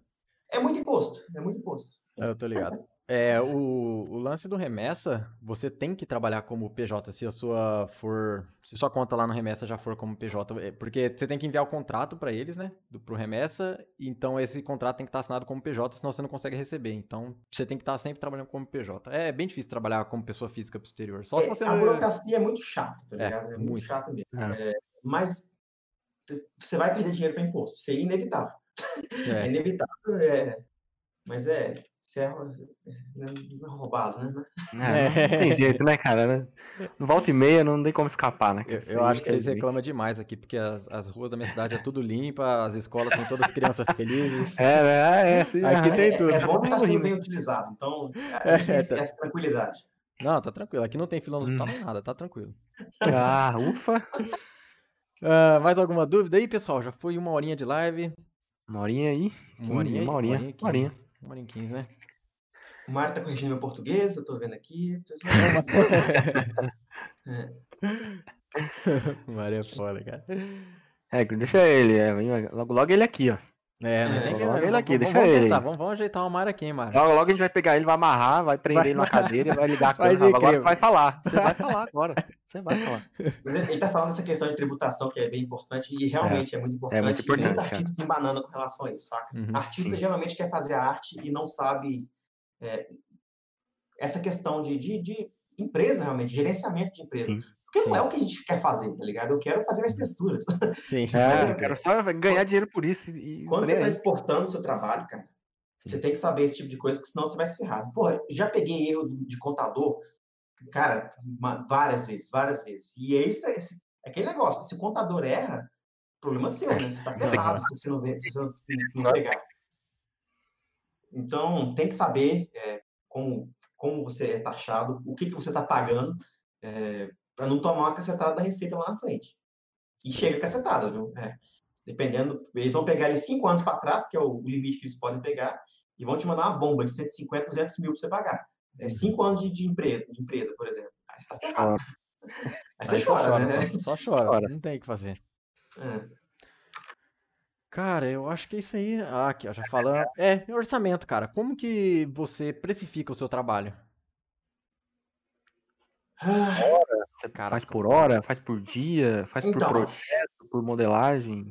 É muito imposto, é muito imposto. Eu tô ligado. É, o, o lance do remessa, você tem que trabalhar como PJ se a sua for, se sua conta lá no remessa já for como PJ, é, porque você tem que enviar o contrato pra eles, né, do, pro remessa, então esse contrato tem que estar assinado como PJ, senão você não consegue receber. Então, você tem que estar sempre trabalhando como PJ. É bem difícil trabalhar como pessoa física pro exterior. Só se É, você a burocracia é muito chata, tá É, ligado? É, muito, muito. chato mesmo. É. É, mas você vai perder dinheiro para imposto, isso é inevitável. É, é, inevitável, é, mas é, você é, rou- é roubado, né? É, não, tem jeito, né, cara? né? No volta e meia não tem como escapar, né? Eu, eu acho que é vocês reclamam demais aqui, porque as, as ruas da minha cidade é tudo limpa, as escolas têm todas as crianças felizes. É, né? É, sim, Aqui tem é, tudo. É bom que Tá sendo bem utilizado, então a gente tem É, esse- tá. essa tranquilidade. Não, tá tranquilo. Aqui não tem fila no Hum. hospital nem nada, tá tranquilo. Ah, ufa. Ah, mais alguma dúvida aí, pessoal? Já foi uma horinha de live. Uma horinha aí. Uma horinha aí? Uma horinha. Uma horinha. Uma horinha e quinze, né? O Mário está corrigindo meu português, eu estou vendo aqui. tô- Maria é foda, cara. É, deixa ele. é, logo, logo ele aqui, ó. É, não É, tem que. vamos- ele aqui, vamos- deixa vamos ele. tentar, Vamos, vamos ajeitar uma Mara aqui, hein, Mara. Logo, logo a gente vai pegar ele, vai amarrar, vai prender Vai- ele na cadeira e vai ligar a câmera. de Agora você vai falar. Você vai falar agora. Você vai falar. Ele está falando dessa questão de tributação que é bem importante e realmente é, muito importante. muito e muito importante, artista se embanando com relação a isso, saca? Uhum, artista sim. geralmente quer fazer arte e não sabe é, essa questão de, de, de empresa, realmente, gerenciamento de empresa. Sim, Porque não sim. é o que a gente quer fazer, tá ligado? Eu quero fazer minhas texturas. Sim. É, é, eu quero só ganhar dinheiro por isso. E, Quando você está exportando o seu trabalho, cara, Sim. você tem que saber esse tipo de coisa, que senão você vai se ferrar. Porra, já peguei erro de contador, cara, ma- várias vezes, várias vezes. E é isso, é esse- é aquele negócio, se o contador erra, problema seu, né? Você tá ferrado se você não, vê, se você não- não pegar. Então, tem que saber é, como, como você é taxado, o que, que você está pagando, para não tomar uma cacetada da receita lá na frente. E chega cacetada, viu? É. Dependendo, eles vão pegar ali cinco anos para trás, que é o, o limite que eles podem pegar, e vão te mandar uma bomba de 150, 200 mil para você pagar. É, cinco anos de, de, empresa, de empresa, por exemplo. Aí você tá ferrado. Aí você Aí chora, né? Só, só chora. Chora. Não tem o que fazer. É. Cara, eu acho que é isso aí. Ah, aqui, ó, já falando. É, orçamento, cara. Como que você precifica o seu trabalho? Você Caraca. faz por hora, faz por dia, faz Então. por projeto, por modelagem? O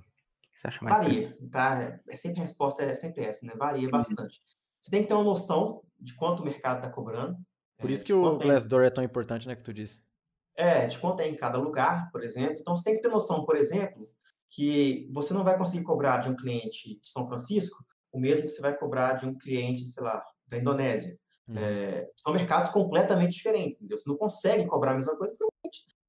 que você acha mais interessante? Varia, tá? É sempre a resposta é sempre essa, né? Varia Uhum. bastante. Você tem que ter uma noção de quanto o mercado está cobrando. Por é, isso de que o quanto é- Glassdoor é tão importante, né, que tu disse. É, de quanto é em cada lugar, por exemplo. Então, você tem que ter noção, por exemplo, que você não vai conseguir cobrar de um cliente de São Francisco o mesmo que você vai cobrar de um cliente, sei lá, da Indonésia. Uhum. É, são mercados completamente diferentes, entendeu? Você não consegue cobrar a mesma coisa.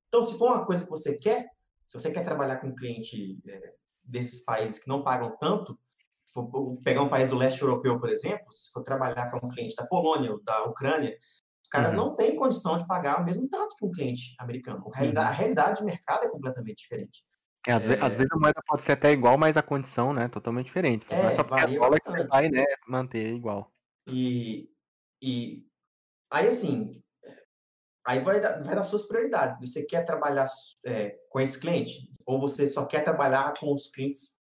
Então, se for uma coisa que você quer, se você quer trabalhar com um cliente é, desses países que não pagam tanto, se for pegar um país do leste europeu, por exemplo, se for trabalhar com um cliente da Polônia ou da Ucrânia, os caras Uhum. não têm condição de pagar o mesmo tanto que um cliente americano. A realidade, a realidade de mercado é completamente diferente. É, às, ve- às vezes a moeda pode ser até igual, mas a condição, né, totalmente diferente. Não é É, só porque é varia dólar que você vai, né, manter igual. E, e aí, assim, aí vai, dar- vai dar suas prioridades. Você quer trabalhar é, com esse cliente? Ou você só quer trabalhar com os clientes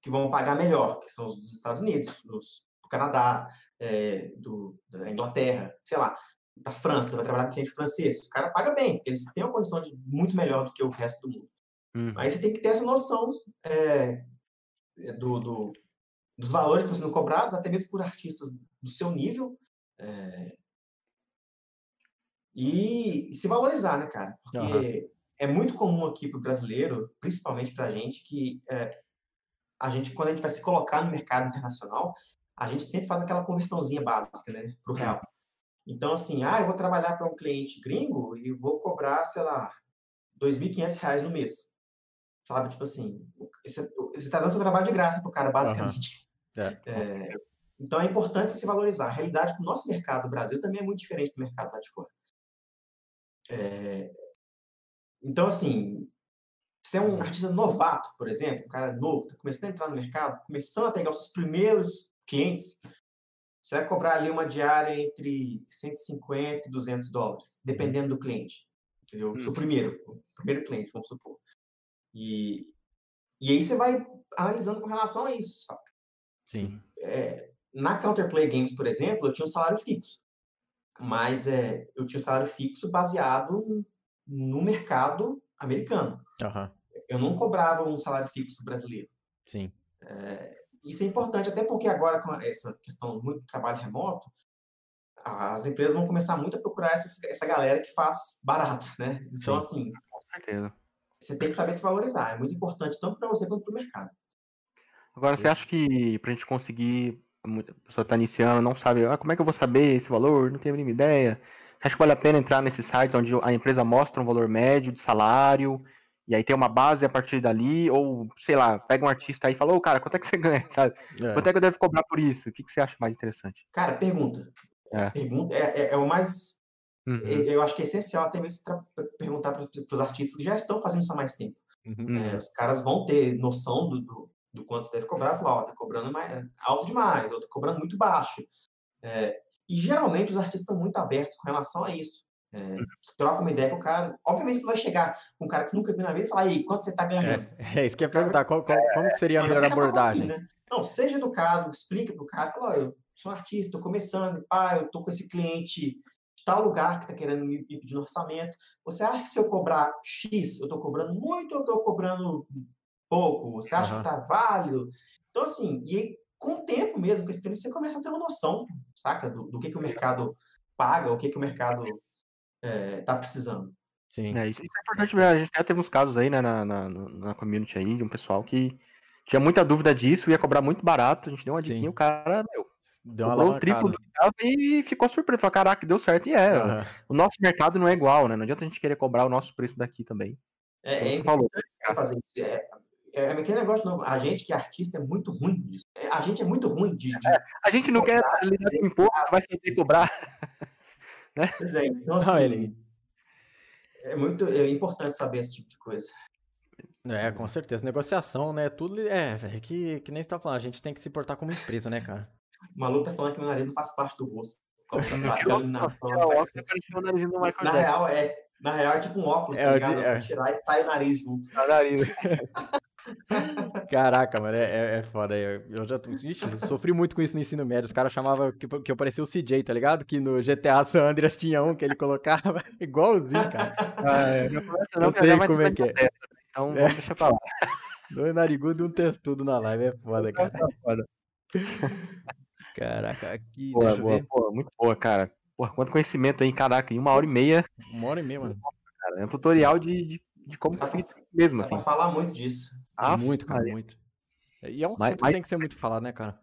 que vão pagar melhor, que são os dos Estados Unidos, dos, do Canadá, é, do, da Inglaterra, sei lá, da França, vai trabalhar com cliente francês. O cara paga bem, porque eles têm uma condição de muito melhor do que o resto do mundo. Uhum. Aí você tem que ter essa noção é, do, do- dos valores que estão sendo cobrados, até mesmo por artistas do seu nível. é, e, e se valorizar, né, cara? Porque Aham. é muito comum aqui para o brasileiro, principalmente para a gente, que é, a gente, quando a gente vai se colocar no mercado internacional, a gente sempre faz aquela conversãozinha básica, né, para o real. Então, assim, ah, eu vou trabalhar para um cliente gringo e vou cobrar, sei lá, 2.500 reais no mês. Sabe? Tipo assim, você está dando seu trabalho de graça pro cara, basicamente. É. É, então é importante se valorizar. A realidade do nosso mercado do Brasil também é muito diferente do mercado lá de fora. É, então, assim, você é um artista novato, por exemplo, um cara novo, está começando a entrar no mercado, começando a pegar os seus primeiros clientes, você vai cobrar ali uma diária entre 150 e 200 dólares, dependendo do cliente. Entendeu? Seu Hum. primeiro, o primeiro cliente, vamos supor. E, e aí você vai analisando com relação a isso, sabe? Sim. É, na Counterplay Games, por exemplo, eu tinha um salário fixo. Mas é, eu tinha um salário fixo baseado no mercado americano. Aham. Eu não cobrava um salário fixo brasileiro. Sim. Isso é importante, até porque agora, com essa questão do muito trabalho remoto, as empresas vão começar muito a procurar essa, essa galera que faz barato, né? Então, Sim. assim, Com certeza. Você tem que saber se valorizar. É muito importante tanto para você quanto para o mercado. Agora, você acha que pra gente conseguir, muita pessoa tá iniciando, não sabe, ah, como é que eu vou saber esse valor? Não tenho a mínima ideia. Você acha que vale a pena entrar nesses sites onde a empresa mostra um valor médio de salário, e aí tem uma base a partir dali, ou, sei lá, pega um artista aí e fala, ô, cara, quanto é que você ganha, sabe? É. Quanto é que eu devo cobrar por isso? O que, que você acha mais interessante? Cara, pergunta. É. Pergunta é, é- é o mais. Uhum. Eu acho que é essencial até mesmo tra- perguntar para os artistas que já estão fazendo isso há mais tempo. Uhum. É, Uhum. os caras vão ter noção do, do, do quanto você deve cobrar, falar, ó, tá cobrando mais, alto demais, ou tá cobrando muito baixo. É, e geralmente os artistas são muito abertos com relação a isso. É, você troca uma ideia com o cara. Obviamente, você não vai chegar com um cara que você nunca viu na vida e falar, aí, quanto você tá ganhando? É, é isso que eu ia perguntar. Qual, qual- como seria a Mas melhor acaba abordagem? né? Não, seja educado, explica pro cara, fala, ó, eu sou um artista, estou começando, pá, eu tô com esse cliente tal lugar que tá querendo me pedir um orçamento. Você acha que se eu cobrar X, eu tô cobrando muito ou eu tô cobrando pouco? Você acha Aham. que tá válido? Então, assim, e aí, com o tempo mesmo, com a experiência, você começa a ter uma noção, saca? Do, do que, que o mercado paga, o que, que o mercado eh, tá precisando. Sim. É, isso é importante mesmo. A gente já teve uns casos aí, né, na, na, na community aí, de um pessoal que tinha muita dúvida disso, ia cobrar muito barato. A gente deu uma Sim. diquinha, o cara, meu, Deu uma o triplo do e ficou surpreso. Falou, caraca, deu certo. E é, Aham. o nosso mercado não é igual, né? Não adianta a gente querer cobrar o nosso preço daqui também. É, Como é você falou. fazer isso. É, é aquele negócio novo. A gente que é artista é muito ruim disso. É, A gente é muito ruim de. de A gente não quer lidar com imposto, vai saber cobrar. pois é, então Não, assim. ele- É muito é importante saber esse tipo de coisa. É, com certeza. Negociação, né? Tudo é, velho, que, que nem você tá falando. A gente tem que se portar como empresa, né, cara? O maluco tá falando que meu nariz não faz parte do rosto. Como tá Não, batendo na é, o o real, é, na real é tipo um óculos, É tá o é. tirar e sai o nariz junto. Na nariz. Caraca, mano, é, é, é foda. Eu, eu já ixi, eu sofri muito com isso no ensino médio. Os caras chamavam que, que eu parecia o CJ, tá ligado? Que no GTA San Andreas tinha um que ele colocava igualzinho, cara. Ah, é, não não, já sei como é que é. dessa, né? Então É. vamos deixar pra lá. Dois narigudo e um textudo na live, é foda, cara. Tá foda. Caraca, aqui, Boa, deixa eu boa, ver. boa, muito boa, cara. Porra, quanto conhecimento aí, caraca, em uma hora e meia, Uma hora e meia, mano. cara. É um tutorial de, de, de como conseguir isso mesmo, dá assim. pra falar muito disso. Ah, muito, cara, muito. E é um Mas- assunto que mas- tem que ser muito falado, né, cara?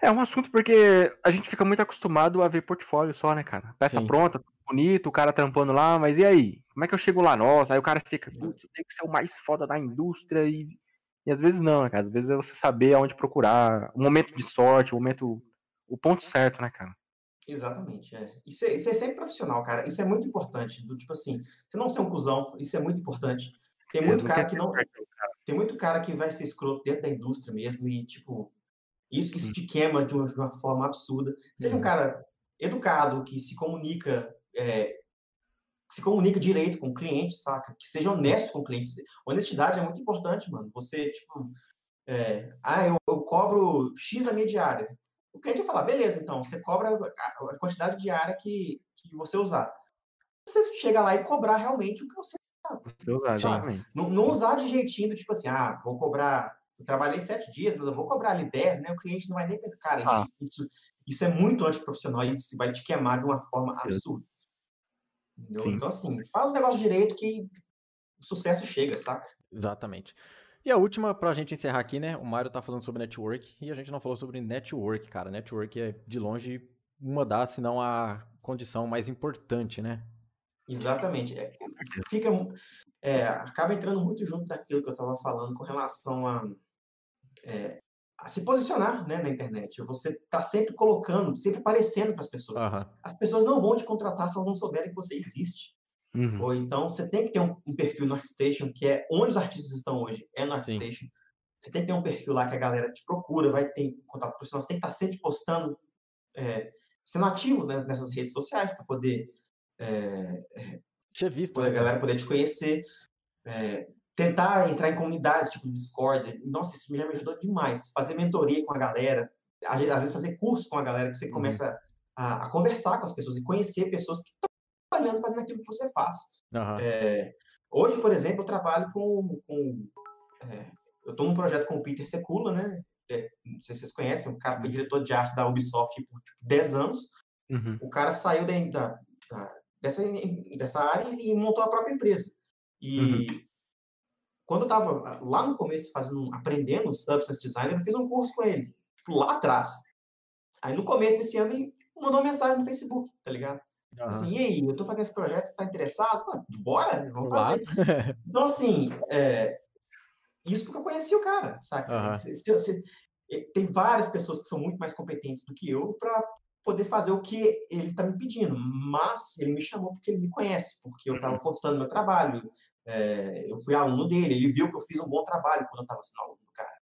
É um assunto porque a gente fica muito acostumado a ver portfólio só, né, cara? Peça Sim. pronta, tudo bonito, o cara trampando lá, mas e aí? Como é que eu chego lá? Nossa, aí o cara fica, putz, eu tenho que ser o mais foda da indústria e. E às vezes não, né, cara? Às vezes é você saber aonde procurar, o momento de sorte, o momento. O ponto certo, né, cara? Exatamente, é. Isso, é. isso é sempre profissional, cara. Isso é muito importante. Do tipo assim, você não ser um cuzão, isso é muito importante. Tem É, muito cara que não. sorte, Tem muito cara que vai ser escroto dentro da indústria mesmo e, tipo, isso, isso Hum. te queima de uma, de uma forma absurda. Seja um Uhum. cara educado, que se comunica, é, se comunica direito com o cliente, saca? Que seja honesto com o cliente. Honestidade é muito importante, mano. Você, tipo, é, ah, eu, eu cobro X a minha diária. O cliente vai falar, beleza, então, você cobra a, quantidade diária que, que você usar. Você chega lá e cobrar realmente o que você usar, não, não usar de jeitinho do tipo assim, ah, vou cobrar. Eu trabalhei sete dias, mas eu vou cobrar ali dez, né? O cliente não vai nem pensar. Cara, isso, Ah. isso, isso é muito antiprofissional e isso vai te queimar de uma forma absurda. Então, assim, faz os negócios direito que o sucesso chega, saca? Exatamente. E a última, pra gente encerrar aqui, né? O Mário tá falando sobre network e a gente não falou sobre network, cara. Network é, de longe, uma das, se não a condição mais importante, né? Exatamente. É, fica, é, acaba entrando muito junto daquilo que eu estava falando com relação a, é, a se posicionar né, na internet. Você está sempre colocando, sempre aparecendo para as pessoas. Aham. As pessoas não vão te contratar se elas não souberem que você existe. Uhum. Ou então você tem que ter um, um perfil no ArtStation, que é onde os artistas estão hoje, é no Sim. ArtStation. Você tem que ter um perfil lá que a galera te procura, vai ter contato profissional, você tem que estar sempre postando, é, sendo ativo né, nessas redes sociais para poder é, Ser visto, poder- a né? galera poder te conhecer, é, tentar entrar em comunidades, tipo Discord. Nossa, isso já me ajudou demais. Fazer mentoria com a galera, às vezes fazer curso com a galera, que você Uhum. começa a, a conversar com as pessoas e conhecer pessoas que estão trabalhando, fazendo aquilo que você faz. Aham. É, hoje, por exemplo, eu trabalho com. com é, eu estou num projeto com o Peter Secula, né? É, não sei se vocês conhecem, o cara foi diretor de arte da Ubisoft por tipo, 10 anos. Uhum. O cara saiu da, da- da- dessa, dessa área e montou a própria empresa. E quando eu estava lá no começo fazendo, aprendendo Substance Design, eu fiz um curso com ele, tipo, lá atrás. Aí no começo desse ano ele mandou uma mensagem no Facebook, tá ligado? aham. Assim, e aí, eu tô fazendo esse projeto, você tá interessado? Bora, vamos Claro. fazer. Então, assim, é, isso porque eu conheci o cara, se- se- eh, tem várias pessoas que são muito mais competentes do que eu para poder fazer o que ele tá me pedindo, mas ele me chamou porque ele me conhece, porque eu tava postando meu trabalho, é, eu fui aluno dele, ele viu que eu fiz um bom trabalho quando eu tava sendo aluno do cara.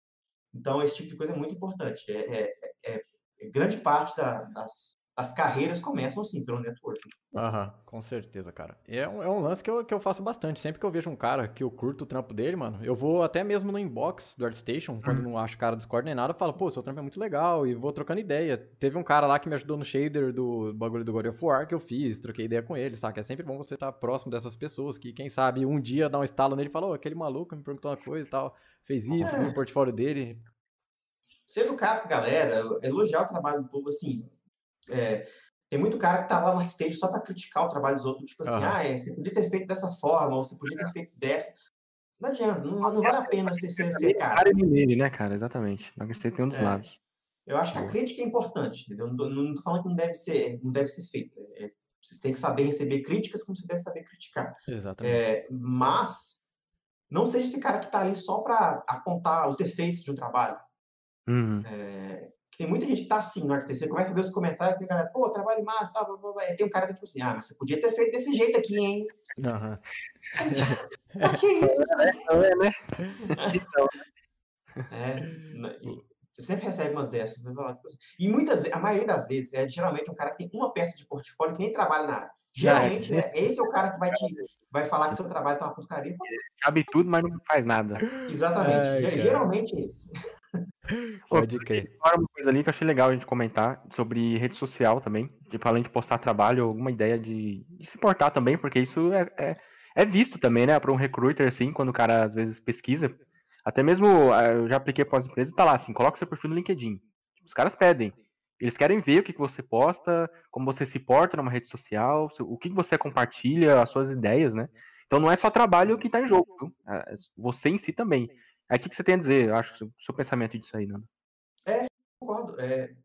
Então, esse tipo de coisa é muito importante. É, é- é- é grande parte da- das, das carreiras começam assim, pelo networking. Aham, com certeza, cara. E É um, é um lance que eu, que eu faço bastante. Sempre que eu vejo um cara que eu curto o trampo dele, mano, eu vou até mesmo no inbox do ArtStation, quando não acho cara do Discord nem nada, eu falo, pô, seu trampo é muito legal, e vou trocando ideia. Teve um cara lá que me ajudou no shader do bagulho do God of War que eu fiz, troquei ideia com ele, saca? É sempre bom você estar próximo dessas pessoas, que quem sabe um dia dá um estalo nele e fala, ô, aquele maluco me perguntou uma coisa e tal, fez isso, viu o portfólio dele. ser educado com a galera, elogiar o trabalho do povo, assim. É, tem muito cara que tá lá no stage só para criticar o trabalho dos outros, tipo assim, Aham. ah, é, você podia ter feito dessa forma, ou você podia ter feito dessa. Não adianta, não, não vale a pena você ser, ser cara. Cara nele, né, cara? Exatamente. Não acreditei tem um dos É. lados. Eu acho que a crítica é importante, entendeu? Não não tô falando que não deve ser, não deve ser feito. É, você tem que saber receber críticas, como você deve saber criticar. Exatamente. É, mas não seja esse cara que tá ali só para apontar os defeitos de um trabalho. Uhum. É, tem muita gente que tá assim no ArtStation. Você começa a ver os comentários, tem galera, pô, trabalho massa, tal, blá, blá, blá. Aí tem um cara que tipo assim, ah, mas você podia ter feito desse jeito aqui, hein? Aham. Pra que isso? É, né? Então, É, né, e você sempre recebe umas dessas, né? Tipo assim, E muitas vezes, a maioria das vezes, é geralmente um cara que tem uma peça de portfólio que nem trabalha na área. Geralmente, né, esse é o cara que vai te vai falar que seu trabalho tá uma porcaria. Sabe tudo, mas não faz nada. Exatamente. Ai, Geralmente é esse. Pode crer. Uma coisa ali que eu achei legal a gente comentar sobre rede social também. Tipo, além de postar trabalho, alguma ideia de, de se portar também, porque isso é, é, é visto também, né? Para um recruiter, assim, quando o cara às vezes pesquisa. Até mesmo, eh, eu já apliquei para as empresas, tá lá assim, coloca seu perfil no LinkedIn. Os caras pedem. Eles querem ver o que, que você posta, como você se porta numa rede social, o que, que você compartilha, as suas ideias, né? Então não é só trabalho que está em jogo, viu? É, você em si também. Aí o que, que você tem a dizer? Eu acho o seu pensamento disso aí, Nando. É, concordo. É,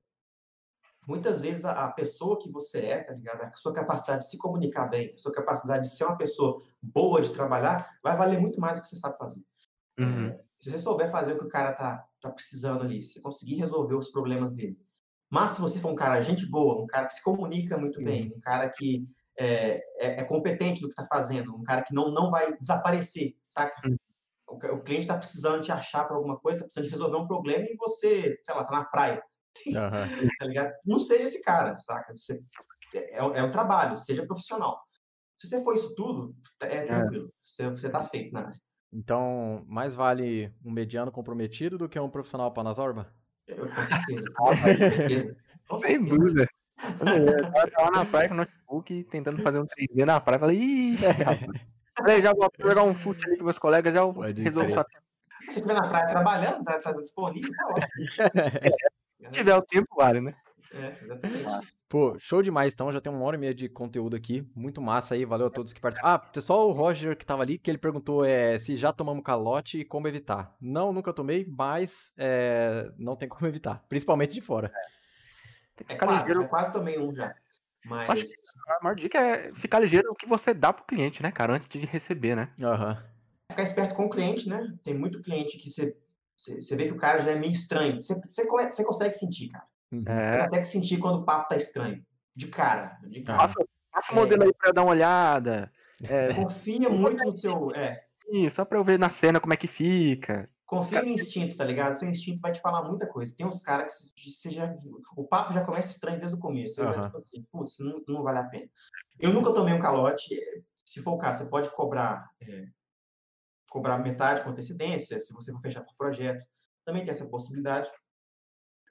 muitas vezes a, a, pessoa que você é, tá ligado? A sua capacidade de se comunicar bem, a sua capacidade de ser uma pessoa boa de trabalhar, vai valer muito mais do que você sabe fazer. Uhum. É, se você souber fazer o que o cara tá, tá precisando ali, se conseguir resolver os problemas dele, mas se você for um cara gente boa, um cara que se comunica muito bem, um cara que é, é, é competente no que está fazendo, um cara que não, não vai desaparecer, saca? O, o cliente está precisando te achar para alguma coisa, está precisando resolver um problema e você, sei lá, tá na praia. Uhum. tá ligado? Não seja esse cara, saca? Você, é, é um trabalho, seja profissional. Se você for isso tudo, é, é. tranquilo. Você, você tá feito na área. Então, mais vale um mediano comprometido do que um profissional panazorba? Eu, com certeza. Com certeza. Com Sem dúvida. Eu tava na praia com o notebook tentando fazer um 3D na praia. Falei, ih, já vou jogar um fute ali com meus colegas, já resolvo só. Se estiver na praia trabalhando, tá, tá disponível, tá ótimo. Se tiver o tempo, vale, né? É, exatamente. Pô, show demais, então. Já tem uma hora e meia de conteúdo aqui. Muito massa aí. Valeu a todos que participaram. Ah, só o Roger que tava ali, que ele perguntou é, se já tomamos calote e como evitar. Não, nunca tomei, mas é, não tem como evitar. Principalmente de fora. É, é quase, ligeiro. quase tomei um já. Mas. a maior dica é ficar ligeiro o que você dá pro cliente, né, cara? Antes de receber, né? Aham. Uhum. Ficar esperto com o cliente, né? Tem muito cliente que você, você vê que o cara já é meio estranho. Você, você, você consegue sentir, cara. Uhum. É. Você consegue sentir quando o papo tá estranho. De cara. De cara. Passa, passa o modelo aí pra dar uma olhada. É. Confia muito no seu. É. Isso, só pra eu ver na cena como é que fica. Confia no instinto, tá ligado? Seu instinto vai te falar muita coisa. Tem uns caras que você já O papo já começa estranho desde o começo. Eu uhum. já, tipo assim, putz, não, não vale a pena. Eu nunca tomei um calote. Se for o caso, você pode cobrar. É, cobrar metade com antecedência, se você for fechar por projeto. Também tem essa possibilidade.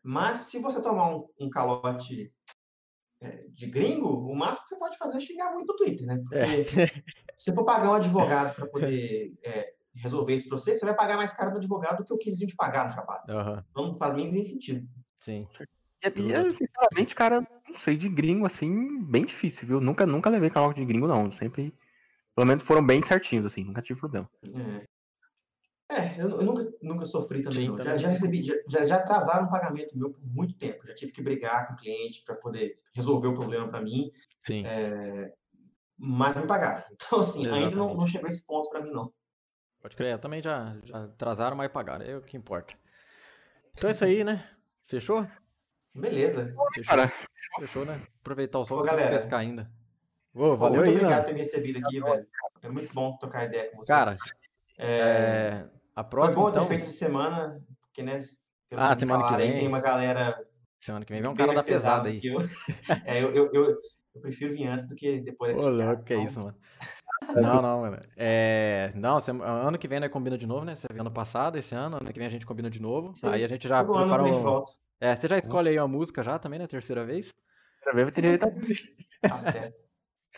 Mas se você tomar um, um calote é, de gringo, o máximo que você pode fazer é xingar muito no Twitter, né? Porque é. se for pagar um advogado para poder é, resolver esse processo, você vai pagar mais caro no advogado do que o que eles iam te pagar no trabalho. Uhum. Não faz nem sentido. Sim. E, e, sinceramente, cara, não sei, de gringo, assim, bem difícil, viu? Nunca, nunca levei calote de gringo, não. Sempre, pelo menos foram bem certinhos, assim, nunca tive problema. É. É, eu, eu, nunca, nunca sofri também, Sim, não. Também. Já, já recebi, já, já atrasaram um pagamento meu por muito tempo. Já tive que brigar com o cliente para poder resolver o problema para mim. Sim. É, mas me pagaram. Então, assim, Exatamente. ainda não, não chegou esse ponto para mim, não. Pode crer, eu também já, já atrasaram, mas pagaram. É o que importa. Então é isso aí, né? Fechou? Beleza. Fechou, Cara. Fechou né? Aproveitar o sol e pescar ainda. Ô, valeu muito aí, obrigado por ter me recebido aqui, velho. É muito bom trocar ideia com vocês. Cara, é... é... A próxima, Foi bom então... ter feito essa semana, porque, né? Ah, semana falar, que vem. Tem uma galera. Semana que vem vem um cara da pesada aí. Eu. É, eu, eu, eu, eu, prefiro vir antes do que depois. Ô, louco, que é isso, mano. Não, não, mano. É... Não, ano que vem né, combina de novo, né? Você viu ano passado, esse ano, ano que vem a gente combina de novo. Sim. Aí a gente já Todo prepara ano um... É, você já escolhe aí uma música já também, né? Terceira vez? Terceira vez vai ter Tá certo.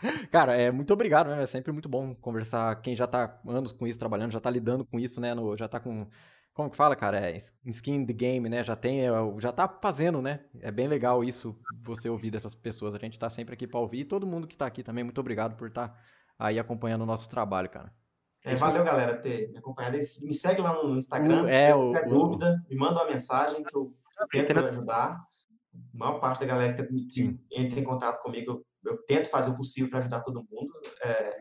Cara, é muito obrigado, né? É sempre muito bom conversar. Quem já tá anos com isso, trabalhando, já tá lidando com isso, né? No, já tá com. Como que fala, cara? É skin the game, né? Já tem, é, já tá fazendo, né? É bem legal isso, você ouvir dessas pessoas. A gente tá sempre aqui pra ouvir. E todo mundo que tá aqui também, muito obrigado por estar tá aí acompanhando o nosso trabalho, cara. É, valeu, galera, por ter me acompanhado. Me segue lá no Instagram, o, se é, qualquer o, dúvida, me manda uma mensagem que eu tento ajudar. A maior parte da galera que entra em contato comigo, eu tento fazer o possível para ajudar todo mundo. É,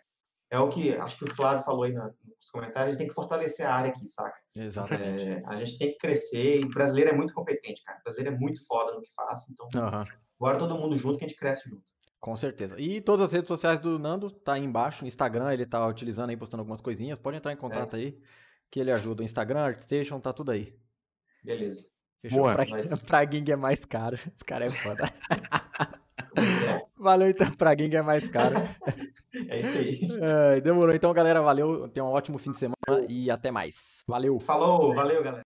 é o que acho que o Flávio falou aí nos comentários, a gente tem que fortalecer a área aqui, saca? Exatamente. É, a gente tem que crescer, e o brasileiro é muito competente, cara. O brasileiro é muito foda no que faz, então uhum. bora todo mundo junto que a gente cresce junto. Com certeza. E todas as redes sociais do Nando tá aí embaixo, o Instagram, ele tá utilizando aí, postando algumas coisinhas, pode entrar em contato é. aí, que ele ajuda. O Instagram, ArtStation, tá tudo aí. Beleza. Fechou? Boa. Pra, Mas... pra Ging é mais caro, esse cara é foda. É, Valeu então pra quem quer mais caro. é isso aí. É, demorou então, galera. Valeu. Tenha um ótimo fim de semana e até mais. Valeu. Falou, valeu, galera.